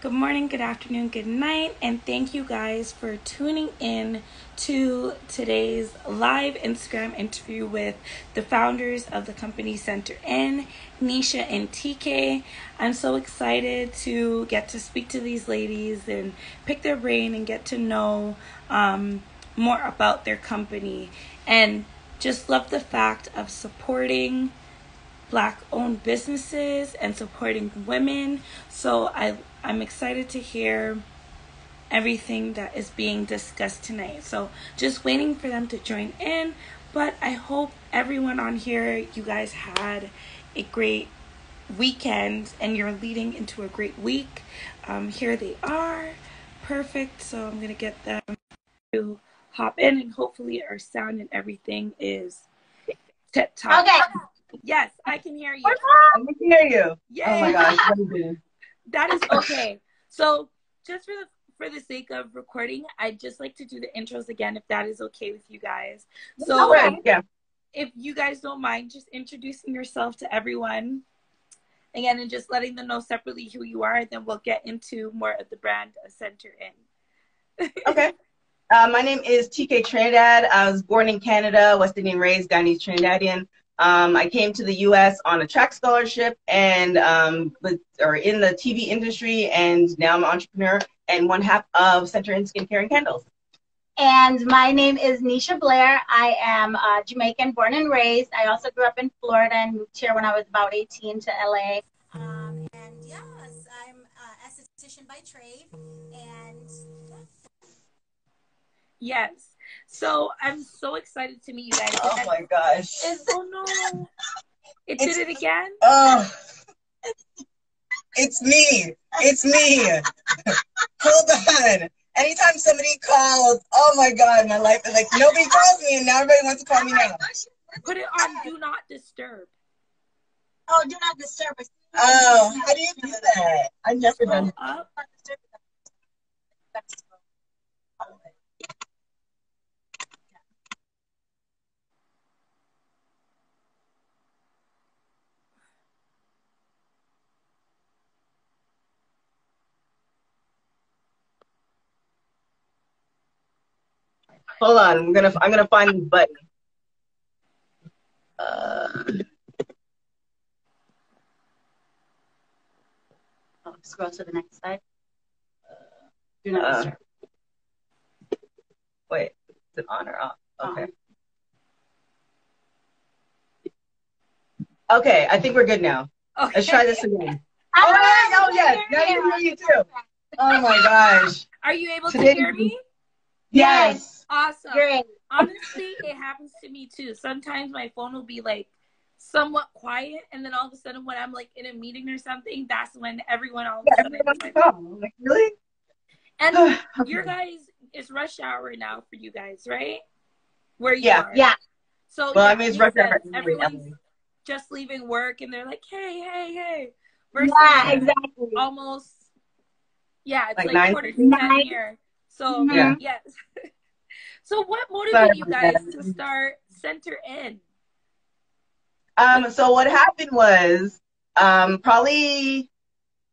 Good morning, good afternoon, good night, and thank you guys for tuning in to today's live Instagram interview with the founders of the company Center In, Nisha and TK. I'm so excited to get to speak to these ladies and pick their brain and get to know um, more about their company. And just love the fact of supporting black owned businesses and supporting women. So I I'm excited to hear everything that is being discussed tonight. So just waiting for them to join in, but I hope everyone on here you guys had a great weekend and you're leading into a great week. Um, here they are. Perfect. So I'm going to get them to hop in and hopefully our sound and everything is tip top. Okay. Yes, I can hear you. I can hear you. Yay. Oh my gosh, what are you doing? That is okay. So just for the for the sake of recording, I'd just like to do the intros again if that is okay with you guys. So Right, yeah. if you guys don't mind just introducing yourself to everyone again and just letting them know separately who you are, then we'll get into more of the brand center in. Okay. Uh, my name is TK Trinidad. I was born in Canada, West Indian raised, Guyanese Trinidadian. Um, I came to the U.S. on a track scholarship and um, with, or in the TV industry, and now I'm an entrepreneur and one half of Center in Skincare and Candles. And my name is Nisha Blair. I am uh, Jamaican, born and raised. I also grew up in Florida and moved here when I was about 18 to LA. Um, and yes, I'm an esthetician by trade. And Yes. So I'm so excited to meet you guys. Oh my gosh. Oh no. It did It's- it again? Oh, it's me. It's me. Hold on. Anytime somebody calls, oh my God, my life is like nobody calls me, and now everybody wants to call me oh now. Put it on do not disturb. oh, do not disturb us. Oh, how do you do that? I never done. Scroll Hold on, I'm gonna I'm gonna find the button. Uh, Oh, scroll to the next slide. Do not Uh, disturb. wait, is it on or off? Okay. Okay, I think we're good now. Okay. Let's try this again. Ah, Oh, yes, now you hear you too. Oh my gosh. Are you able Today- to hear me? Yes. Awesome. Great. Honestly, it happens to me too. Sometimes my phone will be like somewhat quiet, and then all of a sudden, when I'm like in a meeting or something, that's when everyone all of a sudden. wants to like, really? And your guys, it's rush hour now for you guys, right? Where you Yeah. are. Yeah. So Well, yeah, I mean, it's rush hour. Everyone's just leaving work, and they're like, "Hey, hey, hey!" Versus Yeah, exactly. almost. Yeah, it's Like like, nine- quarter to Nine. here. So Yeah. yes. so what motivated you guys to start Center In? Um, so what happened was, um, probably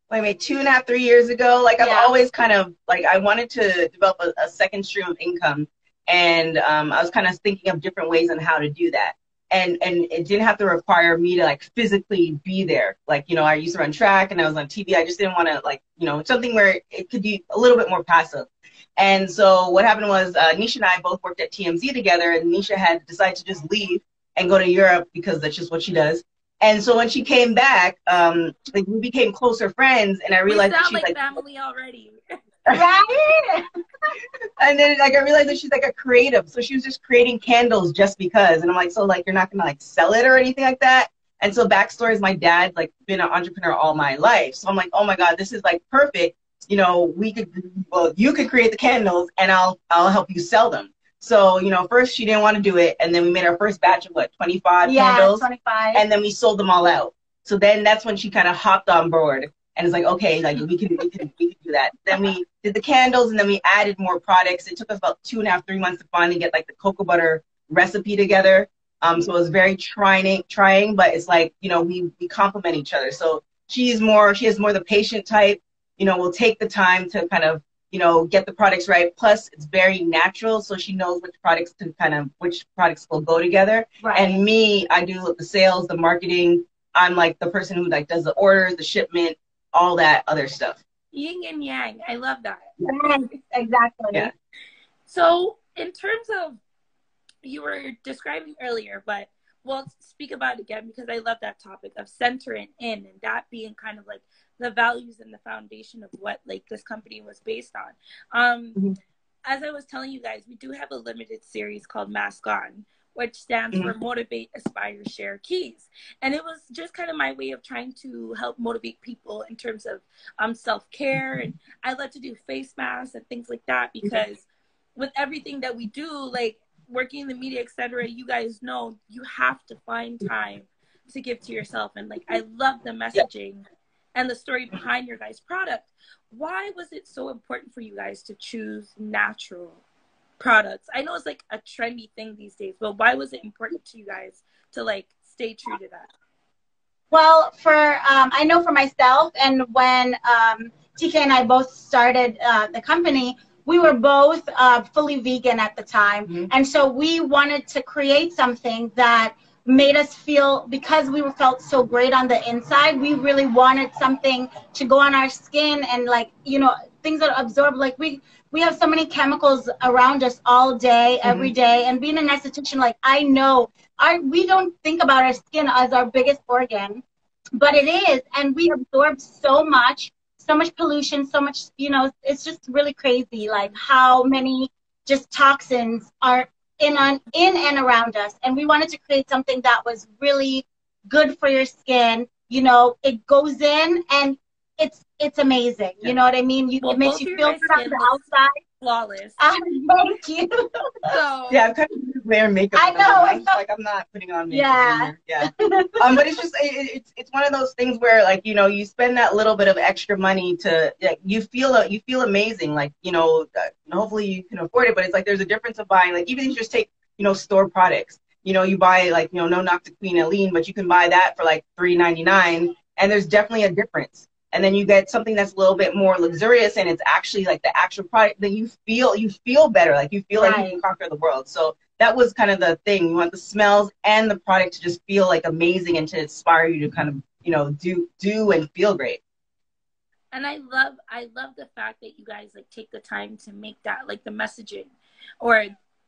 wait, wait, two and a half, three years ago, like I've Yeah. always kind of like I wanted to develop a, a second stream of income, and um, I was kind of thinking of different ways on how to do that. And and it didn't have to require me to like physically be there. Like you know, I used to run track and I was on TV. I just didn't want to like you know something where it could be a little bit more passive. And so what happened was uh, Nisha and I both worked at TMZ together, and Nisha had decided to just leave and go to Europe because that's just what she does. And so when she came back, um, like we became closer friends, and I We realized that she's like like, family already. Right? and then like I realized that she's like a creative, so she was just creating candles just because. And I'm like, so like you're not gonna like sell it or anything like that. And so backstory is my dad like been an entrepreneur all my life, so I'm like, oh my god, this is like perfect. You know, we could well, you could create the candles, and I'll I'll help you sell them. So you know, first she didn't want to do it, and then we made our first batch of what 25 yeah, candles. 25. and then we sold them all out. So then that's when she kind of hopped on board and it's like, okay, like we can we can we can do that. Then we did the candles and then we added more products. It took us about two and a half, three months to finally get like the cocoa butter recipe together. Um, so it was very trying, trying, but it's like you know we we complement each other. So she's more she has more the patient type, you know, will take the time to kind of, you know, get the products right. Plus, it's very natural, so she knows which products to kind of which products will go together. Right. And me, I do the sales, the marketing. I'm like the person who like does the orders, the shipment, all that other stuff. Yin and yang. I love that. Yes, exactly. Yeah. So, in terms of you were describing earlier, but we'll speak about it again because I love that topic of centering in and that being kind of like the values and the foundation of what like this company was based on. Um, Mhm. As I was telling you guys, we do have a limited series called Mask On, which stands for Motivate, Aspire, Share Keys. And it was just kind of my way of trying to help motivate people in terms of um, self care. And I love to do face masks and things like that because with everything that we do, like working in the media, etc., you guys know you have to find time to give to yourself. And like, I love the messaging and the story behind your guys' product. Why was it so important for you guys to choose natural products? I know it's like a trendy thing these days, but why was it important to you guys to like stay true to that? Well, for um, I know for myself, and when um, TK and I both started uh, the company, we were both uh, fully vegan at the time, Mhm. and so we wanted to create something that made us feel because we were felt so great on the inside. We really wanted something to go on our skin and like you know things that absorb. Like we we have so many chemicals around us all day, mm-hmm. every day, and being an esthetician, like I know our we don't think about our skin as our biggest organ, but it is, and we absorb so much, so much pollution, so much, you know, it's just really crazy, like how many just toxins are in on in and around us, and we wanted to create something that was really good for your skin. You know, it goes in and it's it's amazing. You know what I mean? You, Well, it makes you feel good on the outside. Flawless. Ah, thank you. So Yeah, I'm kind of wearing makeup. I know. I'm it's just like I'm not putting on makeup. Yeah. anymore. Yeah. um, but it's just it, it's it's one of those things where like you know you spend that little bit of extra money to like, you feel you feel amazing like you know uh, hopefully you can afford it but it's like there's a difference of buying like even if you just take you know store products you know you buy like you know no knock to Queen Helene but you can buy that for like three ninety nine and there's definitely a difference and then you get something that's a little bit more luxurious and it's actually like the actual product then you feel you feel better like you feel like you can conquer the world. So that was kind of the thing. You want the smells and the product to just feel like amazing and to inspire you to kind of you know do do and feel great. And I love I love the fact that you guys like take the time to make that like the messaging or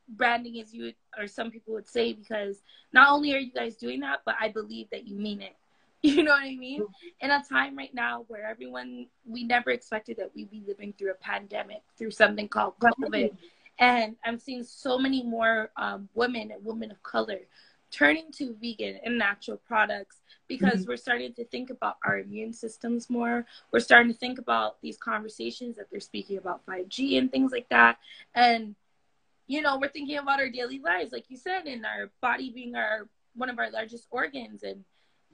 branding as you would, or some people would say because not only are you guys doing that but I believe that you mean it. You know what I mean? In a time right now where everyone we never expected that we'd be living through a pandemic, through something called COVID. And I'm seeing so many more um, women and women of color turning to vegan and natural products because we're starting to think about our immune systems more. We're starting to think about these conversations that they're speaking about 5G and things like that. And, you know, we're thinking about our daily lives, like you said, and our body being our one of our largest organs and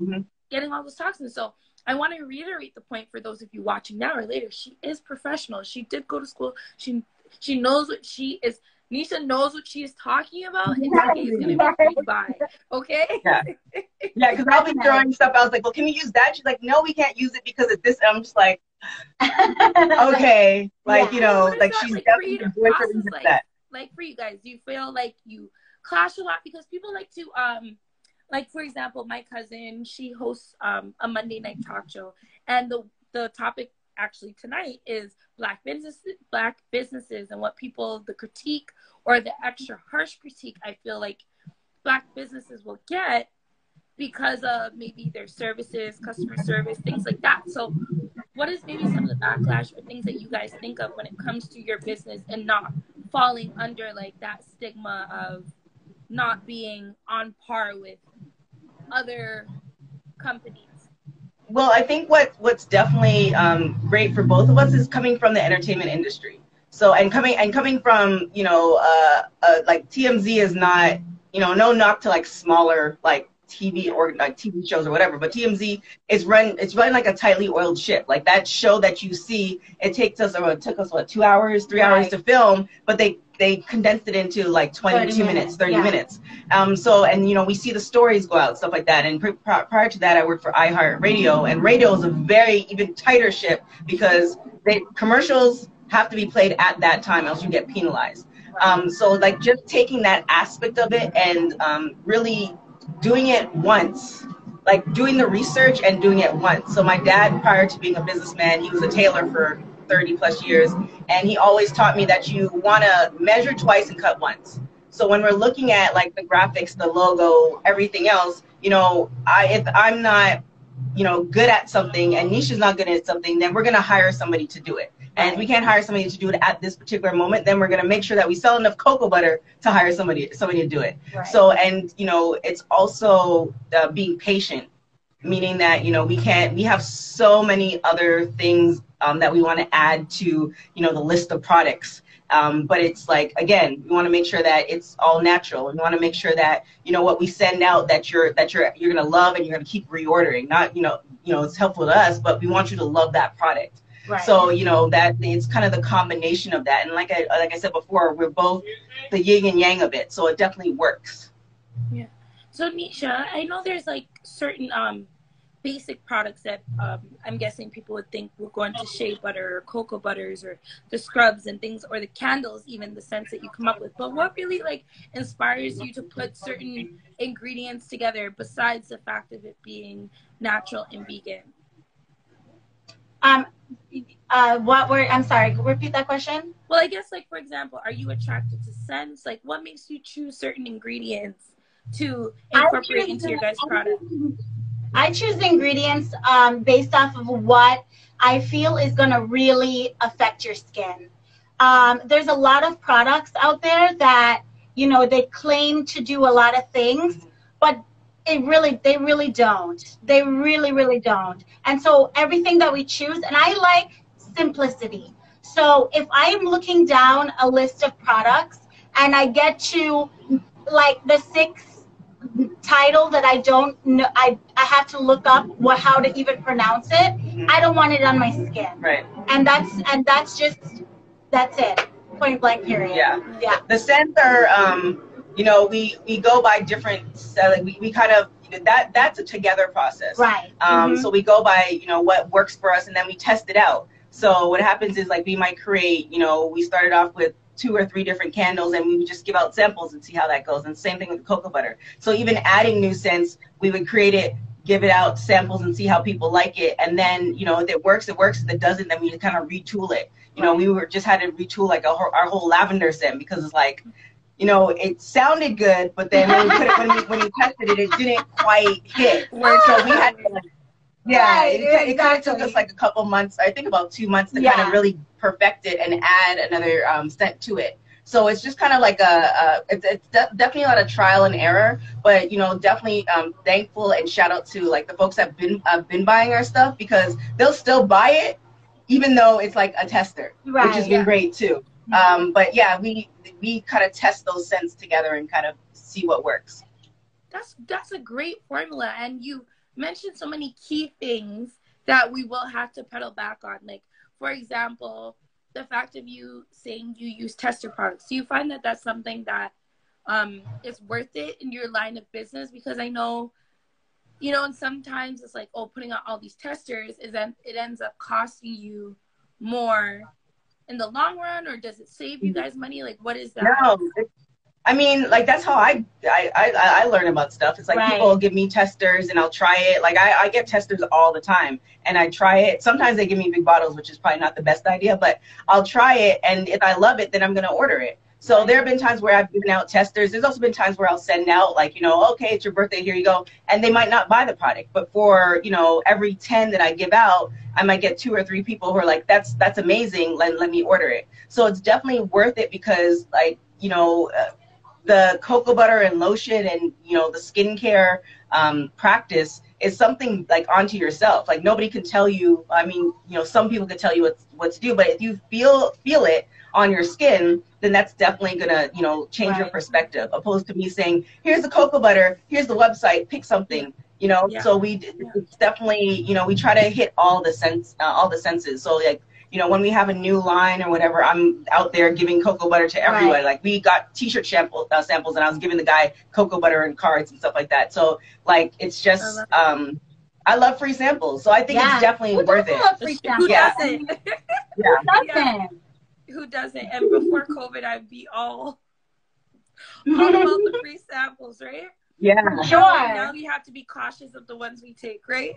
Mhm. Getting all those toxins. So I want to reiterate the point for those of you watching now or later. She is professional. She did go to school. She she knows what she is. Nisha knows what she is talking about, and Yes, is gonna yes. be free by. Okay. Yeah. yeah because i'll be throwing stuff i was like well can we use that she's like no we can't use it because of this and i'm just like okay like you know What like she's like definitely you to doing something like- that like for you guys do you feel like you clash a lot because people like to um like for example my cousin she hosts um a monday night talk show. And the the topic actually tonight is black businesses black businesses and what people the critique or the extra harsh critique i feel like black businesses will get because of maybe their services customer service things like that. So what is maybe some of the backlash or things that you guys think of when it comes to your business and not falling under like that stigma of not being on par with other companies Well, I think what what's definitely um, great for both of us is coming from the entertainment industry. So and coming and coming from you know uh, uh, like TMZ is not you know no knock to like smaller like TV or like TV shows or whatever, but TMZ is run it's run like a tightly oiled ship. Like that show that you see, it takes us or it took us what two hours, three hours to film, but they they condensed it into like 22 30 minutes, minutes, 30 yeah. minutes. Um, so, and you know, we see the stories go out, stuff like that. And pri- prior to that, I worked for iHeartRadio, and radio is a very even tighter ship because they, commercials have to be played at that time, else you get penalized. Um, so like just taking that aspect of it and um, really doing it once, like doing the research and doing it once. So my dad, prior to being a businessman, he was a tailor for 30 plus years, and he always taught me that you want to measure twice and cut once. So when we're looking at like the graphics, the logo, everything else, you know, I if I'm not, you know, good at something and Nisha's not good at something, then we're gonna hire somebody to do it. And if we can't hire somebody to do it at this particular moment, then we're gonna make sure that we sell enough cocoa butter to hire somebody somebody to do it. Right. So and you know, it's also uh, being patient, meaning that you know we can't. We have so many other things um, that we want to add to you know the list of products. Um, but it's like again, we want to make sure that it's all natural. We want to make sure that you know what we send out that you're that you're you're gonna love and you're gonna keep reordering. Not you know you know it's helpful to us, but we want you to love that product. Right. So you know that it's kind of the combination of that, and like I like I said before, we're both the yin and yang of it, so it definitely works. Yeah. So Nisha, I know there's like certain um basic products that um, I'm guessing people would think we're going to shea butter or cocoa butters or the scrubs and things or the candles, even the scents that you come up with. But what really like inspires you to put certain ingredients together besides the fact of it being natural and vegan? Um, uh, what were? I'm sorry. Repeat that question. Well, I guess like for example, are you attracted to scents? Like what makes you choose certain ingredients to incorporate into your guys' product? I choose ingredients um, based off of what I feel is going to really affect your skin. Um, there's a lot of products out there that you know they claim to do a lot of things, but it really they really don't. They really really don't. And so everything that we choose, and I like simplicity. So if I am looking down a list of products and I get to like the six title that I don't know, I, I have to look up what how to even pronounce it. I don't want it on my skin, Right. and that's and that's just that's it. Point blank. Period. Yeah. Yeah. The scents are, um, you know, we we go by different. Like we we kind of that that's a together process. Right. Um, Mhm. So we go by you know what works for us, and then we test it out. So what happens is like we might create, you know, we started off with two or three different candles, and we would just give out samples and see how that goes. And same thing with the cocoa butter. So even adding new scents, we would create it, give it out samples, and see how people like it. And then you know if it works, it works. If it doesn't, then we kind of retool it. You know, we were just had to retool like whole- our whole lavender scent because it's like. You know, it sounded good, but then when we put it, when we when we tested it, it didn't quite hit. So we had to like, yeah, Right, it, it kind of took us like a couple months, I think about two months to kind of really perfect it and add another um, scent to it. So it's just kind of like a, a it's, it's de- definitely a lot of trial and error, but you know, definitely um, thankful and shout out to like the folks that have been uh, been buying our stuff because they'll still buy it even though it's like a tester, which has Right. been great too. Um, but yeah, we we kind of test those scents together and kind of see what works. That's that's a great formula, and you mentioned so many key things that we will have to pedal back on. Like, for example, the fact of you saying you use tester products. Do you find that that's something that um, is worth it in your line of business? Because I know, you know, and sometimes it's like, oh, putting out all these testers is then it ends up costing you more in the long run, or does it save you guys money? Like, what is that? No, it- I mean, like that's how I I, I I learn about stuff. It's like Right. people give me testers and I'll try it. Like I, I get testers all the time and I try it. Sometimes they give me big bottles, which is probably not the best idea, but I'll try it and if I love it, then I'm gonna order it. So there have been times where I've given out testers. There's also been times where I'll send out like, you know, okay, it's your birthday, here you go. And they might not buy the product. But for, you know, every 10 that I give out, I might get two or three people who are like, that's that's amazing. Let, let me order it. So it's definitely worth it because like, you know, uh, the cocoa butter and lotion and you know the skincare um, practice is something like onto yourself. Like nobody can tell you. I mean, you know, some people can tell you what what to do, but if you feel feel it on your skin, then that's definitely gonna you know change your perspective. Opposed to me saying, here's the cocoa butter, here's the website, pick something. You know, Yeah. so we it's definitely you know we try to hit all the sense uh, all the senses. So like you know, when we have a new line or whatever, I'm out there giving cocoa butter to everyone. Right. Like we got T-shirt sample, uh, samples, and I was giving the guy cocoa butter and cards and stuff like that. So like, it's just, love um, I love free samples, so I think Yeah. it's definitely Who worth it. love free Who samples? Yeah. doesn't? Yeah. Who doesn't? Who doesn't? And before COVID, I'd be all all about the free samples, right? Yeah. Sure. Now, now we have to be cautious of the ones we take, right?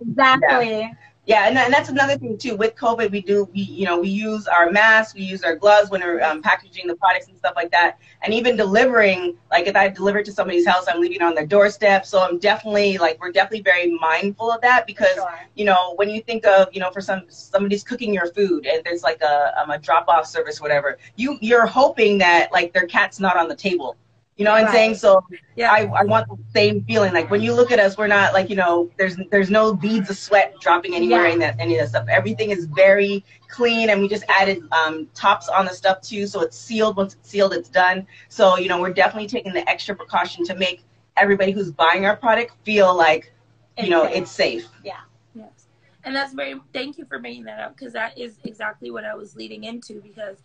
Exactly. Yeah, and, and that's another thing too. With COVID, we do we you know we use our masks, we use our gloves when we're um, packaging the products and stuff like that, and even delivering. Like if I deliver to somebody's house, I'm leaving it on their doorstep. So I'm definitely like we're definitely very mindful of that because Sure. you know when you think of you know for some somebody's cooking your food and there's like a um, a drop off service or whatever, you you're hoping that like their cat's not on the table. You know what I'm saying? So Yeah. I, I want the same feeling. Like when you look at us, we're not like you know, there's there's no beads of sweat dropping anywhere Yeah. in that any of that stuff. Everything is very clean, and we just added um, tops on the stuff too, so it's sealed. Once it's sealed, it's done. So you know, we're definitely taking the extra precaution to make everybody who's buying our product feel like you know safe. it's safe. Yeah. Yes. And that's very, thank you for bringing that up because that is exactly what I was leading into. Because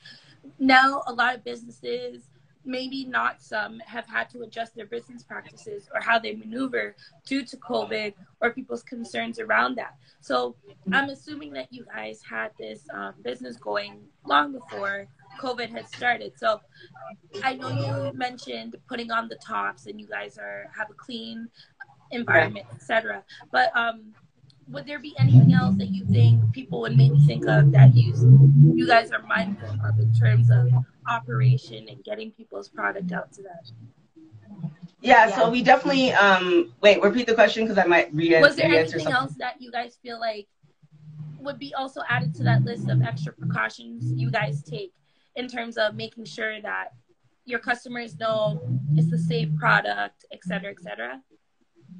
now a lot of businesses, maybe not some, have had to adjust their business practices or how they maneuver due to COVID or people's concerns around that. So I'm assuming that you guys had this um, business going long before COVID had started. So I know you mentioned putting on the tops and you guys are have a clean environment, etc. But um, would there be anything else that you think people would maybe think of that you you guys are mindful of in terms of operation and getting people's product out to them? Yeah. Yeah. So we definitely um wait. Repeat the question because I might re- Was there anything something. else that you guys feel like would be also added to that list of extra precautions you guys take in terms of making sure that your customers know it's a safe product, et cetera, et cetera?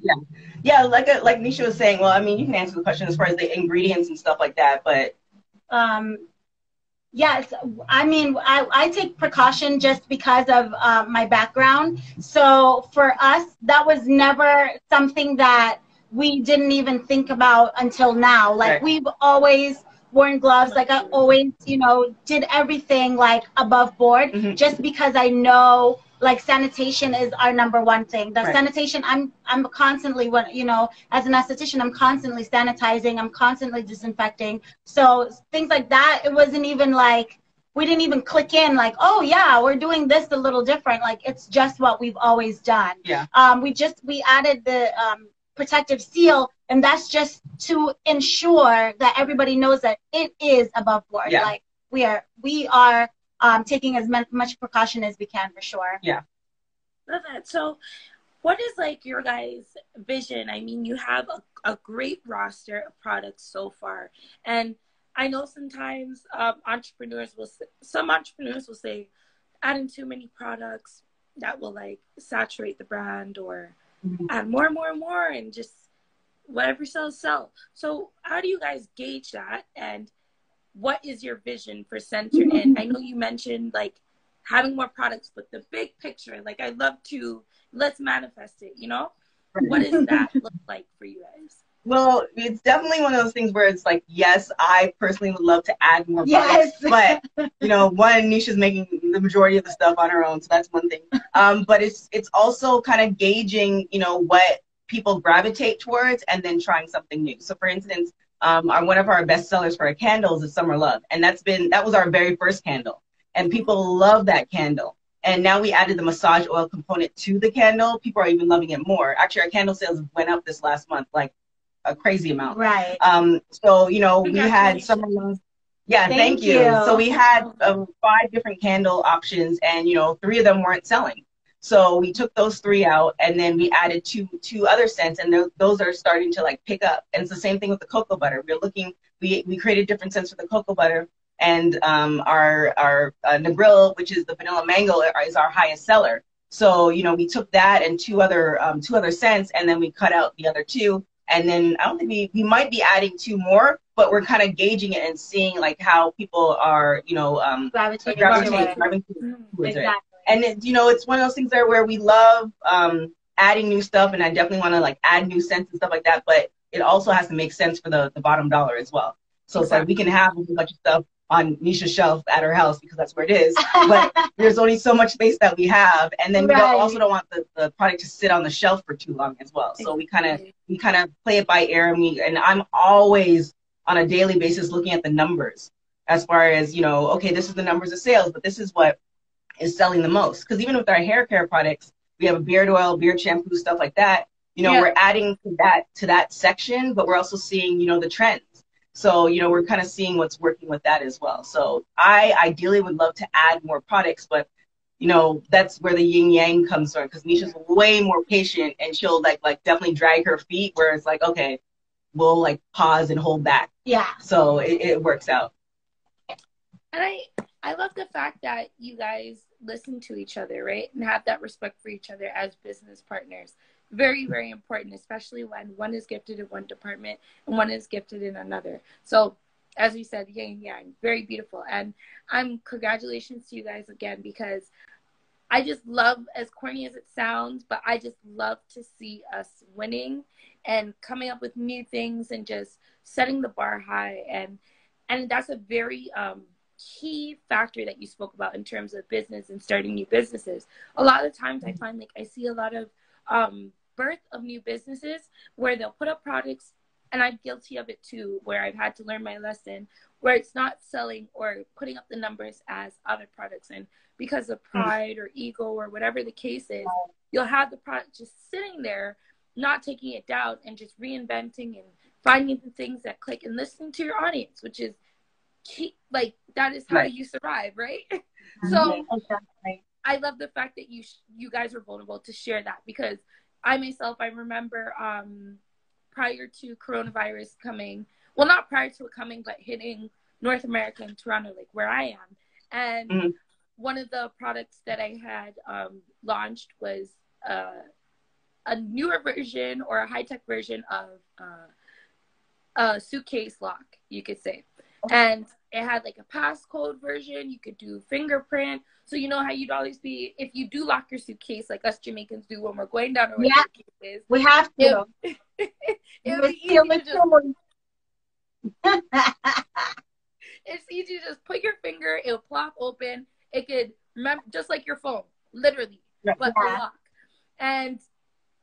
Yeah, yeah. like uh, like Nisha was saying. Well, I mean, you can answer the question as far as the ingredients and stuff like that, but Um, yes, I mean, I, I take precaution just because of uh, my background. So for us, that was never something that we didn't even think about until now. Like Right. we've always worn gloves. Like I always, you know, did everything like above board Mhm. just because I know like sanitation is our number one thing. The Right. sanitation, I'm I'm constantly when you know, as an esthetician, I'm constantly sanitizing. I'm constantly disinfecting. So things like that, it wasn't even like we didn't even click in like, oh yeah, we're doing this a little different. Like it's just what we've always done. Yeah. Um, we just we added the um, protective seal, and that's just to ensure that everybody knows that it is above board. Yeah. Like we are we are um, taking as much, much precaution as we can for sure. Yeah. Love that. So, what is like your guys' vision? I mean, you have a, a great roster of products so far, and I know sometimes um, entrepreneurs will, s- some entrepreneurs will say, adding too many products that will like saturate the brand or Mhm. add more and more and more and just whatever sells sell. So, how do you guys gauge that? And what is your vision for Center In? I know you mentioned like having more products, but the big picture, like I'd love to let's manifest it, you know? What does that look like for you guys? Well, it's definitely one of those things where it's like, yes, I personally would love to add more Yes. products, but you know, one Nisha's making the majority of the stuff on her own, so that's one thing. Um, but it's it's also kind of gauging, you know, what people gravitate towards, and then trying something new. So, for instance, um, our, one of our best sellers for our candles is Summer Love, and that's been that was our very first candle, and people love that candle. And now we added the massage oil component to the candle. People are even loving it more. Actually, our candle sales went up this last month, like a crazy amount. Right. Um, so you know, we had summer love. Yeah, Thank thank, you. you. So we had um, five different candle options, and you know, three of them weren't selling. So we took those three out, and then we added two two other scents, and those those are starting to like pick up. And it's the same thing with the cocoa butter. We're looking. We we created different scents for the cocoa butter, and um, our our uh, Negril, which is the vanilla mango, is our highest seller. So you know, we took that and two other um, two other scents, and then we cut out the other two, and then I don't think we we might be adding two more, but we're kind of gauging it and seeing like how people are, you know, um, Gravitating gravitating, to it. gravitating towards it. Exactly. And it, you know, it's one of those things there where we love um, adding new stuff, and I definitely want to like add new scents and stuff like that. But it also has to make sense for the the bottom dollar as well. So it's like we can have a whole bunch of stuff on Nisha's shelf at her house because that's where it is. But there's only so much space that we have, and then we Right. don't, also don't want the, the product to sit on the shelf for too long as well. So we kind of we kind of play it by ear, and we and I'm always on a daily basis looking at the numbers. as far as you know okay this is the numbers of sales but this is what is selling the most. Because even with our hair care products we have a beard oil beard shampoo stuff like that. You know Yeah. we're adding to that to that section but we're also seeing you know the trends. So you know we're kind of seeing what's working with that as well. So i ideally would love to add more products but you know that's where the yin yang comes from because nisha's way more patient and she'll like like definitely drag her feet where it's like okay we'll like pause and hold back. Yeah. so it, it works out And I I love the fact that you guys listen to each other, right? And have that respect for each other as business partners. Very, very important, especially when one is gifted in one department and one is gifted in another. So as we said, yin yang, very beautiful. And I'm congratulations to you guys again because I just love, as corny as it sounds, but I just love to see us winning and coming up with new things and just setting the bar high. And and that's a very um, key factor that you spoke about in terms of business and starting new businesses. A lot of times, I find like I see a lot of um, birth of new businesses where they'll put up products, and I'm guilty of it too, where I've had to learn my lesson, where it's not selling or putting up the numbers as other products, and because of pride or ego or whatever the case is, you'll have the product just sitting there, not taking it down, and just reinventing and finding the things that click and listening to your audience, which is key. Like that is how Right. you survive, right? so Exactly. I love the fact that you sh- you guys were vulnerable to share that because I myself I remember um, prior to coronavirus coming, well not prior to it coming, but hitting North America and Toronto, like where I am, and Mhm. one of the products that I had um, launched was uh, a newer version or a high tech version of uh, a suitcase lock, you could say. And it had like a passcode version. You could do fingerprint. So you know how you'd always be if you do lock your suitcase like us Jamaicans do when we're going down our Yeah. suitcases. We have to. It, it would be easy to just it's easy to just put your finger, it'll plop open. It could remember just like your phone, literally, Right. but Yeah. lock. And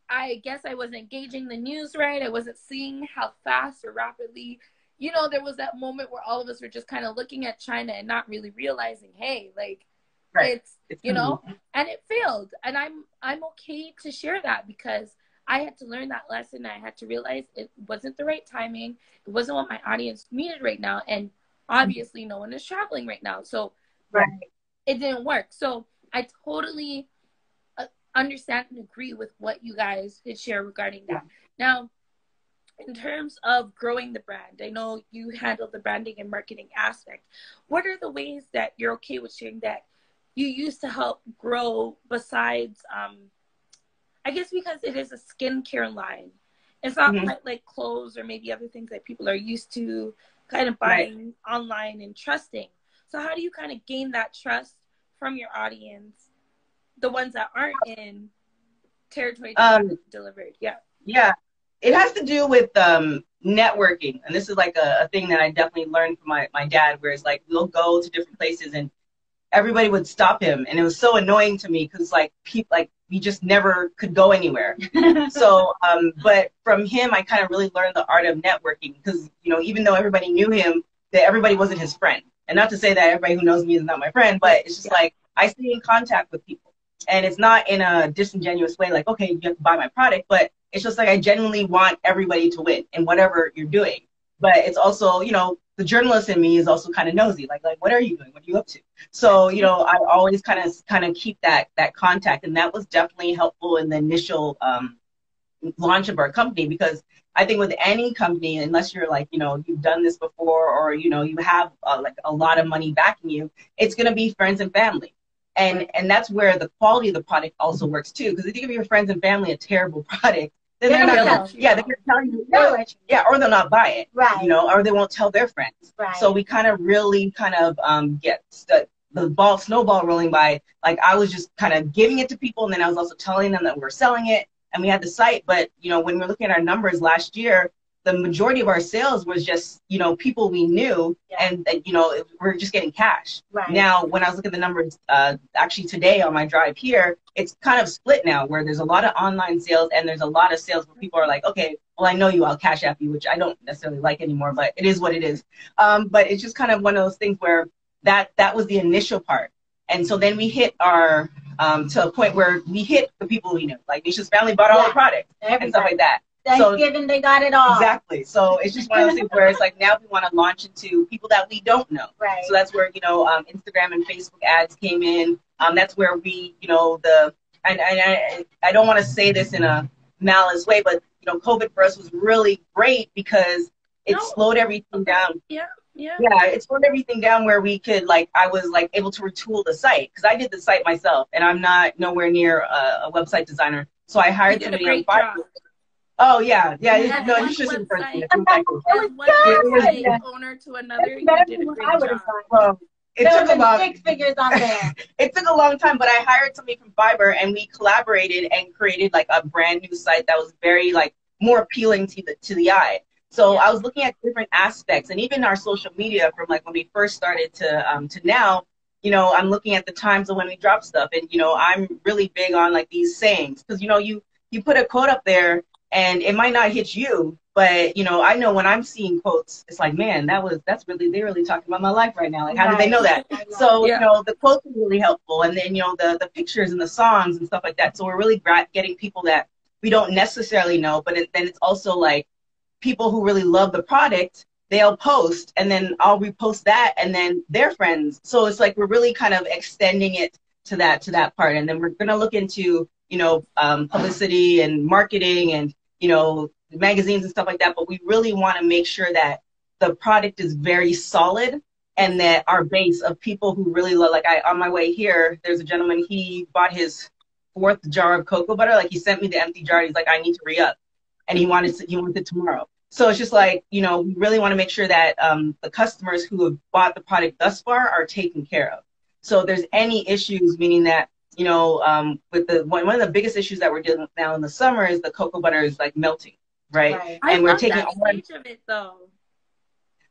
I guess I wasn't engaging the news right. I wasn't seeing how fast or rapidly, you know, there was that moment where all of us were just kind of looking at China and not really realizing, hey, like Right. it's It's you know, and it failed. And I'm I'm okay to share that because I had to learn that lesson. I had to realize it wasn't the right timing. It wasn't what my audience needed right now. And obviously, no one is traveling right now. So Right. it didn't work. So I totally uh, understand and agree with what you guys did share regarding that. Now, in terms of growing the brand, I know you handle the branding and marketing aspect. What are the ways that you're okay with sharing that you used to help grow besides, um, I guess because it is a skincare line. It's not Mhm. quite like clothes or maybe other things that people are used to kind of Right. buying online and trusting. So how do you kind of gain that trust from your audience, the ones that aren't in territory Um, delivered? Yeah. Yeah, it has to do with um, networking, and this is like a, a thing that I definitely learned from my, my dad, where it's like we'll go to different places and everybody would stop him, and it was so annoying to me because like people like we just never could go anywhere. so, um, but from him, I kind of really learned the art of networking because you know even though everybody knew him, that everybody wasn't his friend, and not to say that everybody who knows me is not my friend, but it's just like I stay in contact with people. And it's not in a disingenuous way, like, okay, you have to buy my product, but it's just like I genuinely want everybody to win in whatever you're doing. But it's also, you know, the journalist in me is also kind of nosy, like, like, what are you doing? What are you up to? So, you know, I always kind of kind of keep that that contact, and that was definitely helpful in the initial um, launch of our company because I think with any company, unless you're like, you know, you've done this before or you know you have uh, like a lot of money backing you, it's gonna be friends and family and and that's where the quality of the product also works too. Because if you give your friends and family a terrible product, then they're They'll not let you yeah, they're gonna tell you, They'll yeah, let you- yeah, or they'll not buy it, Right. you know, or they won't tell their friends. Right. So we kind of really kind of um, get the the ball snowball rolling by like I was just kind of giving it to people, and then I was also telling them that we were selling it, and we had the site. But you know, when we're looking at our numbers last year, the majority of our sales was just you know people we knew Yeah. and uh, you know we're just getting cash Right. now when i was looking at the numbers uh, actually today on my drive here it's kind of split now where there's a lot of online sales and there's a lot of sales where people are like okay well i know you i'll cash app you which i don't necessarily like anymore but it is what it is um, but it's just kind of one of those things where that that was the initial part and so then we hit our um, to a point where we hit the people we knew like nisha's family bought all Yeah. the products and stuff like that So- Thanksgiving, they got it all. Exactly. So it's just one of those things where it's like now we want to launch into people that we don't know. Right. So that's where you know um, Instagram and Facebook ads came in. Um, that's where we, you know, the and, and I I don't want to say this in a malice way, but you know, COVID for us was really great because it No. slowed everything down. Yeah. Yeah. Yeah, it slowed everything down where we could like I was like able to retool the site because I did the site myself and I'm not nowhere near a, a website designer. So I hired somebody on Fiverr. Job. Oh yeah, yeah. You you no, one you should see the website. Thank you. As one good. website owner to another, you did a great job. Well, it There took a been long. six figures on there. It took a long time, but I hired somebody from Fiverr and we collaborated and created like a brand new site that was very like more appealing to the to the eye. So Yeah. I was looking at different aspects, and even our social media from like when we first started to um, to now. You know, I'm looking at the times of when we drop stuff, and you know, I'm really big on like these sayings because you know, you you put a quote up there, and it might not hit you, but you know, I know when I'm seeing quotes, it's like, man, that was that's really they're really talking about my life right now. Like, how did they know that? So Yeah. you know the quotes are really helpful, and then you know the the pictures and the songs and stuff like that. So we're really getting people that we don't necessarily know, but it, then it's also like people who really love the product. They'll post, and then I'll repost that, and then their friends. So it's like we're really kind of extending it to that to that part, and then we're gonna look into you know um, publicity and marketing and you know magazines and stuff like that. But we really want to make sure that the product is very solid and that our base of people who really love like I on my way here, there's a gentleman, he bought his fourth jar of cocoa butter. Like he sent me the empty jar. He's like, I need to re up. And he wanted to, he wanted it tomorrow. So it's just like, you know, we really want to make sure that um, the customers who have bought the product thus far are taken care of. So if there's any issues, meaning that, you know, um, with the one, one of the biggest issues that we're dealing with now in the summer is the cocoa butter is like melting, right? Right. I And we're love taking that all our- stage of it though.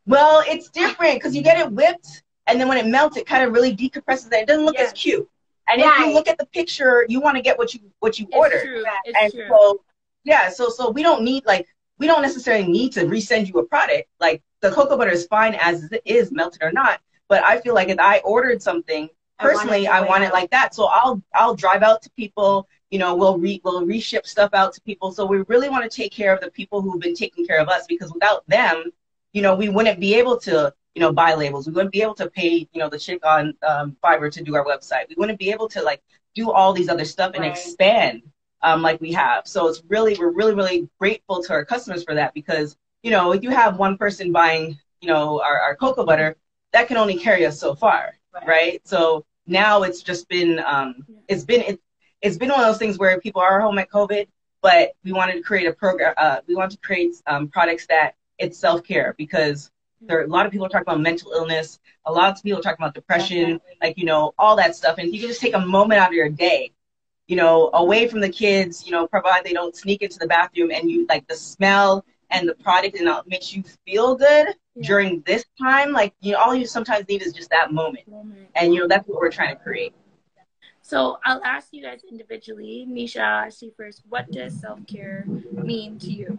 Well, it's different because you get it whipped, and then when it melts, it kind of really decompresses it. It doesn't look Yes. as cute. And if you look at the picture, you want to get what you what you It's ordered. true. It's And true. so, yeah, so so we don't need like we don't necessarily need to resend you a product. Like the cocoa butter is fine as it is, melted or not. But I feel like if I ordered something I want it personally, I want it like that. So I'll I'll drive out to people. You know, we'll re we'll reship stuff out to people. So we really want to take care of the people who've been taking care of us because without them, you know, we wouldn't be able to, you know, buy labels. We wouldn't be able to pay, you know, the chick on um, Fiverr to do our website. We wouldn't be able to like do all these other stuff and Right. expand um, like we have. So it's really, we're really, really grateful to our customers for that because, you know, if you have one person buying, you know, our, our cocoa butter, that can only carry us so far, Right. right? So now it's just been, um, it's been, it, it's been one of those things where people are home at COVID, but we wanted to create a program, uh, we wanted to create um, products that it's self-care because there are a lot of people talking about mental illness, a lot of people are talking about depression, like, you know, all that stuff. And if you can just take a moment out of your day, you know, away from the kids, you know, provide they don't sneak into the bathroom and you like the smell and the product and it makes you feel good Yeah. during this time. Like, you know, all you sometimes need is just that moment. Moment. And, you know, that's what we're trying to create. So I'll ask you guys individually. Nisha, I'll ask you first. What does self care mean to you?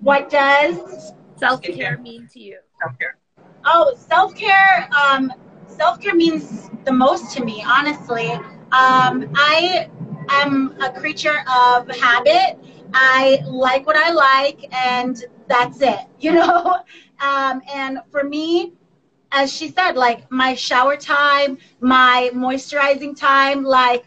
What does Self care mean to you? Self-care. Oh, self care. Um, self care means the most to me, honestly. Um, I am a creature of habit. I like what I like, and that's it. You know. Um, and for me, as she said, like my shower time, my moisturizing time, like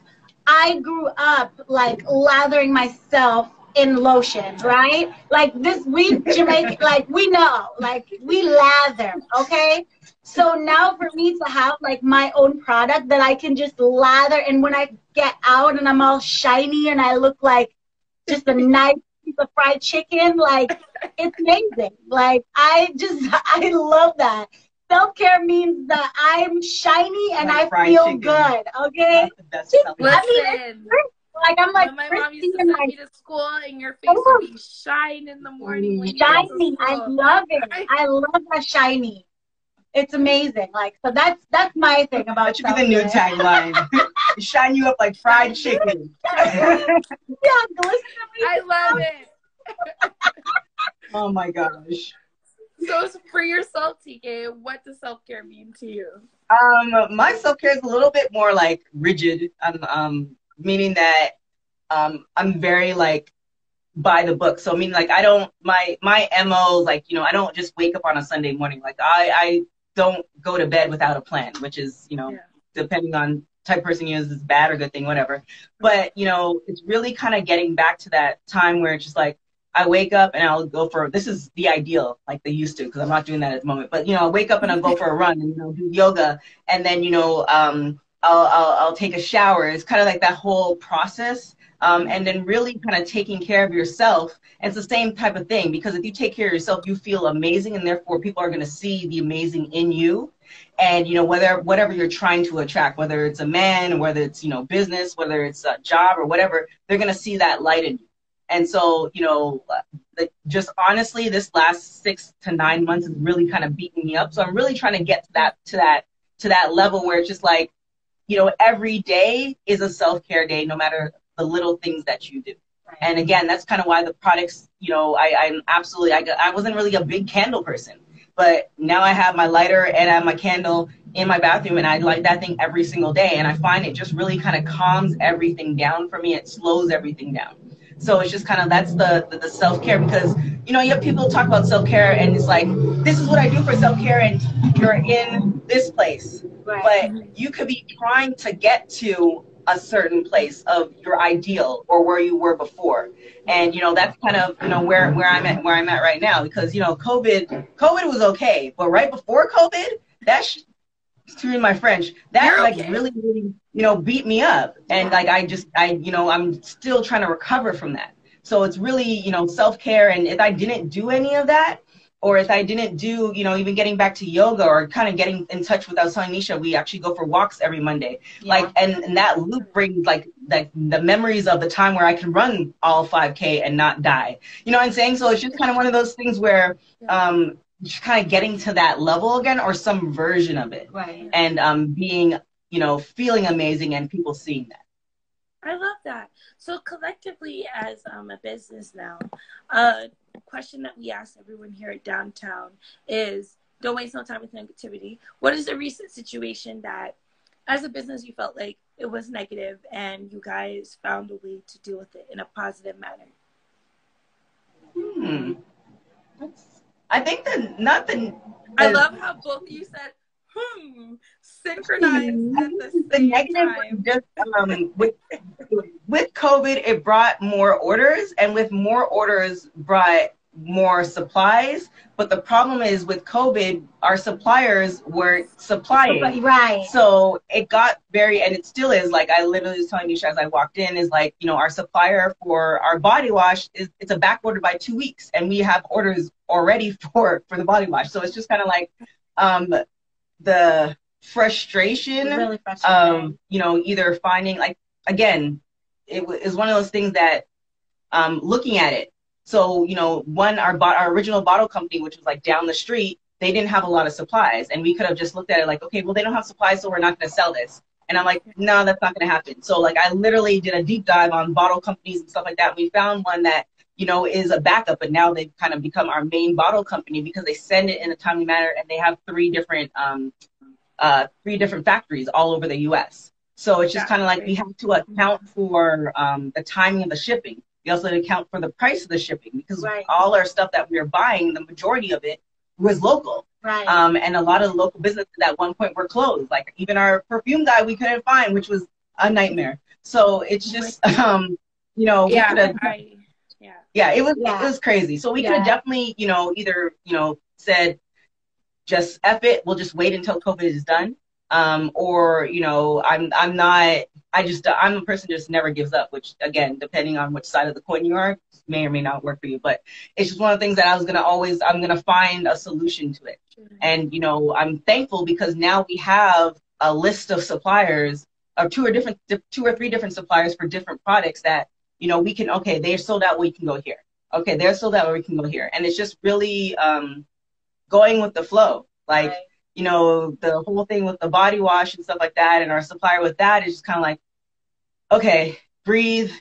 I grew up like lathering myself in lotion, right? Like this, we Jamaican, like we know, like we lather, okay? So now for me to have like my own product that I can just lather, and when I get out and I'm all shiny and I look like just a nice piece of fried chicken, like it's amazing. Like I just, I love that. Self care means that I'm shiny and Like I feel chicken. good, okay? That's the best Just- self-care. I mean, Listen, Like I'm like when my mom used to pristine, send like me to school and your face would be shine in the morning when you went to shiny. I love it. I love that shiny. It's amazing. Like so that's that's my thing about That should be the new self-care. tagline. Shine you up like fried chicken. Yeah, glisten I love it. oh my gosh. So for yourself, TK, what does self care mean to you? Um, my self care is a little bit more like rigid. Um, um, meaning that um, I'm very like by the book. So I mean, like I don't my my mo like you know I don't just wake up on a Sunday morning. Like I I don't go to bed without a plan, which is you know Yeah. depending on type person you is is bad or good thing, whatever. But you know it's really kind of getting back to that time where it's just like I wake up and I'll go for this is the ideal like they used to because I'm not doing that at the moment. But you know I wake up and I'll go for a run and you know do yoga and then you know um I'll I'll, I'll take a shower. It's kind of like that whole process. Um, and then really kind of taking care of yourself. It's the same type of thing because if you take care of yourself, you feel amazing, and therefore people are going to see the amazing in you. And you know whether whatever you're trying to attract, whether it's a man, whether it's you know business, whether it's a job or whatever, they're going to see that light in you. And so you know, just honestly, this last six to nine months has really kind of beaten me up. So I'm really trying to get to that to that to that level where it's just like, you know, every day is a self care day, no matter the little things that you do. And again, that's kind of why the products, you know, I, I'm absolutely, I, I wasn't really a big candle person, but now I have my lighter and I have my candle in my bathroom and I light that thing every single day. And I find it just really kind of calms everything down for me. It slows everything down. So it's just kind of, that's the, the, the self care because, you know, you have people talk about self care and it's like, this is what I do for self care and you're in this place Right. but you could be trying to get to a certain place of your ideal or where you were before. And you know that's kind of you know where where i'm at where i'm at right now because you know covid covid was okay but right before covid that sh- excuse my french that You're like okay. really really you know beat me up. And like i just i you know i'm still trying to recover from that. So it's really you know self-care. And if i didn't do any of that or if I didn't do, you know, even getting back to yoga or kind of getting in touch with, I was telling Nisha, we actually go for walks every Monday. Like, and, and that loop brings like, like the memories of the time where I can run all 5K and not die. You know what I'm saying? So it's just kind of one of those things where, um, just kind of getting to that level again or some version of it Right. and, um, being, you know, feeling amazing and people seeing that. I love that. So collectively, as um, a business now, a question that we ask everyone here at Downtown is: Don't waste no time with negativity. What is a recent situation that, as a business, you felt like it was negative and you guys found a way to deal with it in a positive manner? Hmm. That's- I think the, I love how both of you said, "Hmm," synchronized at the the same negative time. just um, with with COVID, it brought more orders, and with more orders brought more supplies. But the problem is with COVID, our suppliers weren't supplying. Right. So it got very, and it still is. Like I literally was telling you as I walked in, is like you know our supplier for our body wash is it's a back order by two weeks, and we have orders already for for the body wash. So it's just kind of like um, the frustration really um, you know, either finding like again, it w- one of those things that um, looking at it. So you know, one our bo- our original bottle company, which was like down the street, they didn't have a lot of supplies, and we could have just looked at it like, okay, well they don't have supplies, so we're not going to sell this. And I'm like, no, that's not going to happen. So like, I literally did a deep dive on bottle companies and stuff like that. We found one that you know is a backup, but now they've kind of become our main bottle company because they send it in a timely manner, and they have three different um, uh, three different factories all over the U.S. So it's just kind of like we have to account for um, the timing of the shipping. We also account for the price of the shipping because Right. all our stuff that we are buying, the majority of it was local. right. Um, and a lot of the local businesses at one point were closed. Like even our perfume guy we couldn't find, which was a nightmare. So it's just, um, you know, we Yeah, could've- I, yeah. it was Yeah. it was crazy. So we could Yeah. have definitely, you know, either you know said, just f it, we'll just wait until COVID is done, um, or you know, I'm I'm not. I just I'm a person just never gives up. Which again, depending on which side of the coin you are, may or may not work for you. But it's just one of the things that I was gonna always I'm gonna find a solution to it. And you know, I'm thankful because now we have a list of suppliers or two or different two or three different suppliers for different products that you know we can okay they're sold out we can go here. Okay they're sold out we can go here. And it's just really um, going with the flow. Like right. you know the whole thing with the body wash and stuff like that and our supplier with that is just kind of like okay breathe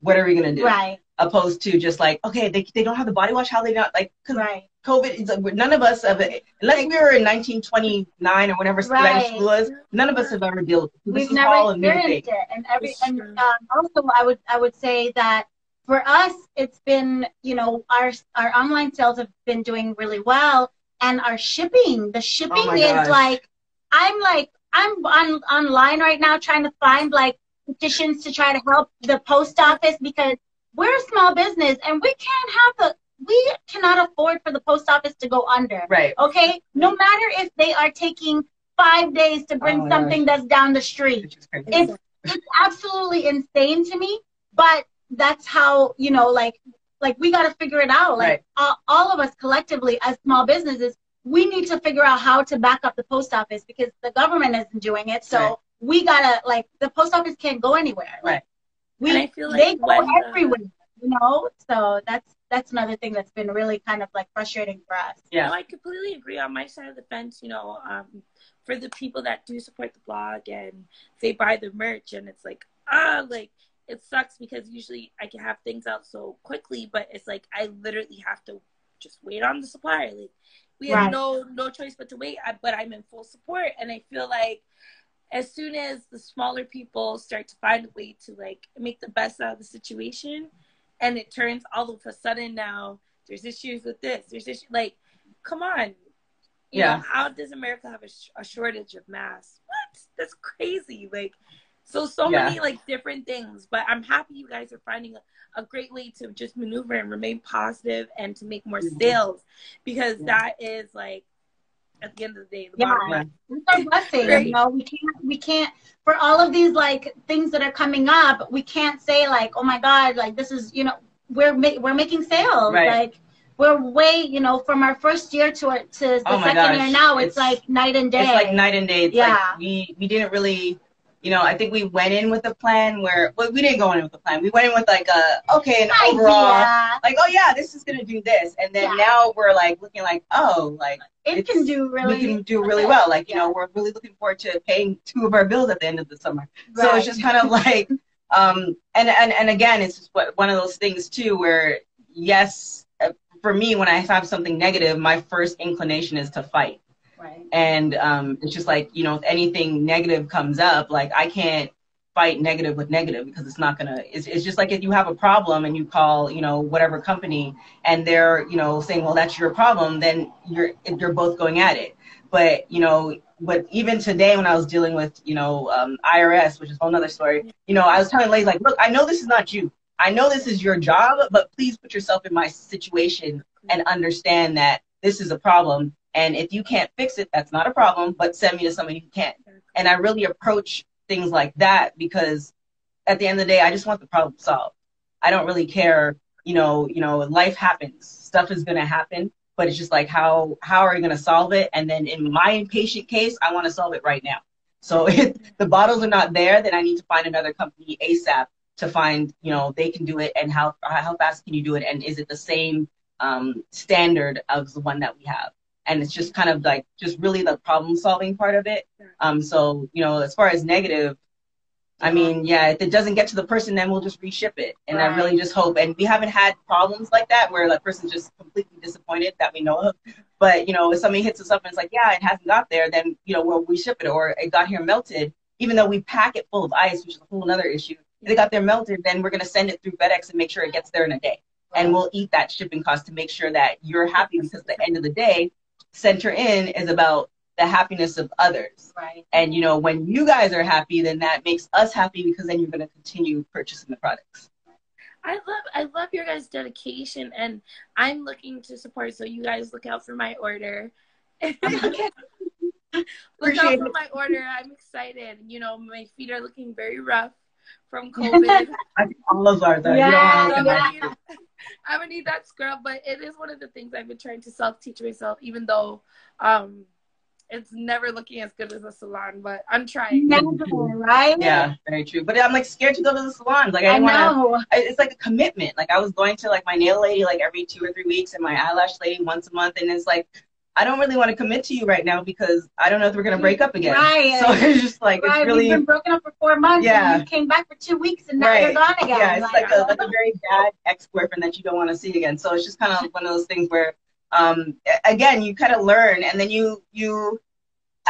what are we gonna do? Right. Opposed to just like okay they, they don't have the body wash how they not like right. COVID, like, none of us have, unless we were in 1929 or whenever right. Was, none of us have ever dealt with it. We've never experienced it. And every, and um, also I would, I would say that for us, it's been, you know, our, our online sales have been doing really well and our shipping, the shipping oh is like, I'm like, I'm on online right now trying to find like petitions to try to help the post office because we're a small business and we can't have the we cannot afford for the post office to go under. Right. Okay. No matter if they are taking five days to bring oh, something gosh. that's down the street. It's it's absolutely insane to me. But that's how you know, like, like we got to figure it out. Like right. all, all of us collectively as small businesses, we need to figure out how to back up the post office because the government isn't doing it. So right. we gotta like the post office can't go anywhere. Like, right. We like they go everywhere. The... You know, so that's that's another thing that's been really kind of like frustrating for us. Yeah, no, I completely agree. On my side of the fence, you know, um, for the people that do support the blog and they buy the merch, and it's like ah, like it sucks because usually I can have things out so quickly, but it's like I literally have to just wait on the supplier. Like we have right. no no choice but to wait. But I'm in full support, and I feel like as soon as the smaller people start to find a way to like make the best out of the situation and it turns all of a sudden now there's issues with this there's issues like come on you yeah. know how does america have a, sh- a, shortage of masks what that's crazy like so so yeah. many like different things but i'm happy you guys are finding a, a great way to just maneuver and remain positive and to make more mm-hmm. sales because yeah. that is like at the end of the day. The yeah, it's our blessing. Right. You know, we can't we can't for all of these like things that are coming up. We can't say like, oh my god, like this is you know we're ma- we're making sales right. like. We're way, you know, from our first year to our, to the oh second gosh. year now. It's, it's, like night and day. It's like night and day. It's yeah. Like we we didn't really you know, I think we went in with a plan where, well, we didn't go in with a plan. We went in with like a, okay, an Idea. overall, like, oh yeah, this is gonna do this, and then yeah. now we're like looking like, oh, like it can do really, we can do really well. Like, you yeah. know, we're really looking forward to paying two of our bills at the end of the summer. Right. So it's just kind of like, um, and and and again, it's just what one of those things too, where yes, uh, for me, when I have something negative, my first inclination is to fight Right. And um, it's just like, you know, if anything negative comes up, like I can't fight negative with negative because it's not gonna it's, it's just like if you have a problem and you call you know whatever company and they're you know saying well that's your problem then you're you're both going at it but you know but even today when i was dealing with you know um, irs which is a whole nother story you know i was telling ladies like look i know this is not you i know this is your job but please put yourself in my situation and understand that this is a problem and if you can't fix it, that's not a problem, but send me to somebody who can. And I really approach things like that because at the end of the day, I just want the problem solved. I don't really care, you know, you know, life happens. Stuff is gonna happen, but it's just like how how are you gonna solve it? And then in my impatient case, I want to solve it right now. So if the bottles are not there, then I need to find another company ASAP to find, you know, they can do it and how how fast can you do it and is it the same um, standard as the one that we have? And it's just kind of like just really the problem solving part of it. Um, so you know, as far as negative, I mean, yeah, if it doesn't get to the person, then we'll just reship it. And right. I really just hope. And we haven't had problems like that where the person's just completely disappointed that we know of. But you know, if somebody hits us up and it's like, yeah, it hasn't got there, then you know we'll reship it, or it got here melted. Even though we pack it full of ice, which is a whole other issue. If it got there melted, then we're gonna send it through FedEx and make sure it gets there in a day. And we'll eat that shipping cost to make sure that you're happy because at the end of the day, center in is about the happiness of others. Right. And you know, when you guys are happy, then that makes us happy because then you're going to continue purchasing the products. I love I love your guys' dedication, and I'm looking to support. So you guys look out for my order. look out for my order. I'm excited. You know, my feet are looking very rough from COVID. I think all of ours are. Yeah. I'm gonna need that scrub, but it is one of the things I've been trying to self teach myself, even though um it's never looking as good as a salon, but I'm trying. Never, right? Yeah, very true. But I'm like scared to go to the salons. Like I, I want to. know. It's like a commitment. Like I was going to like my nail lady like every two or three weeks, and my eyelash lady once a month, and it's like I don't really want to commit to you right now because I don't know if we're gonna break up again. Right. So it's just like right. it's really We've been broken up for four months Yeah. and you came back for two weeks and now right. you're gone again. Yeah, it's like, a, like oh. a very bad ex boyfriend that you don't want to see again. So it's just kind of one of those things where, um, again, you kind of learn, and then you you,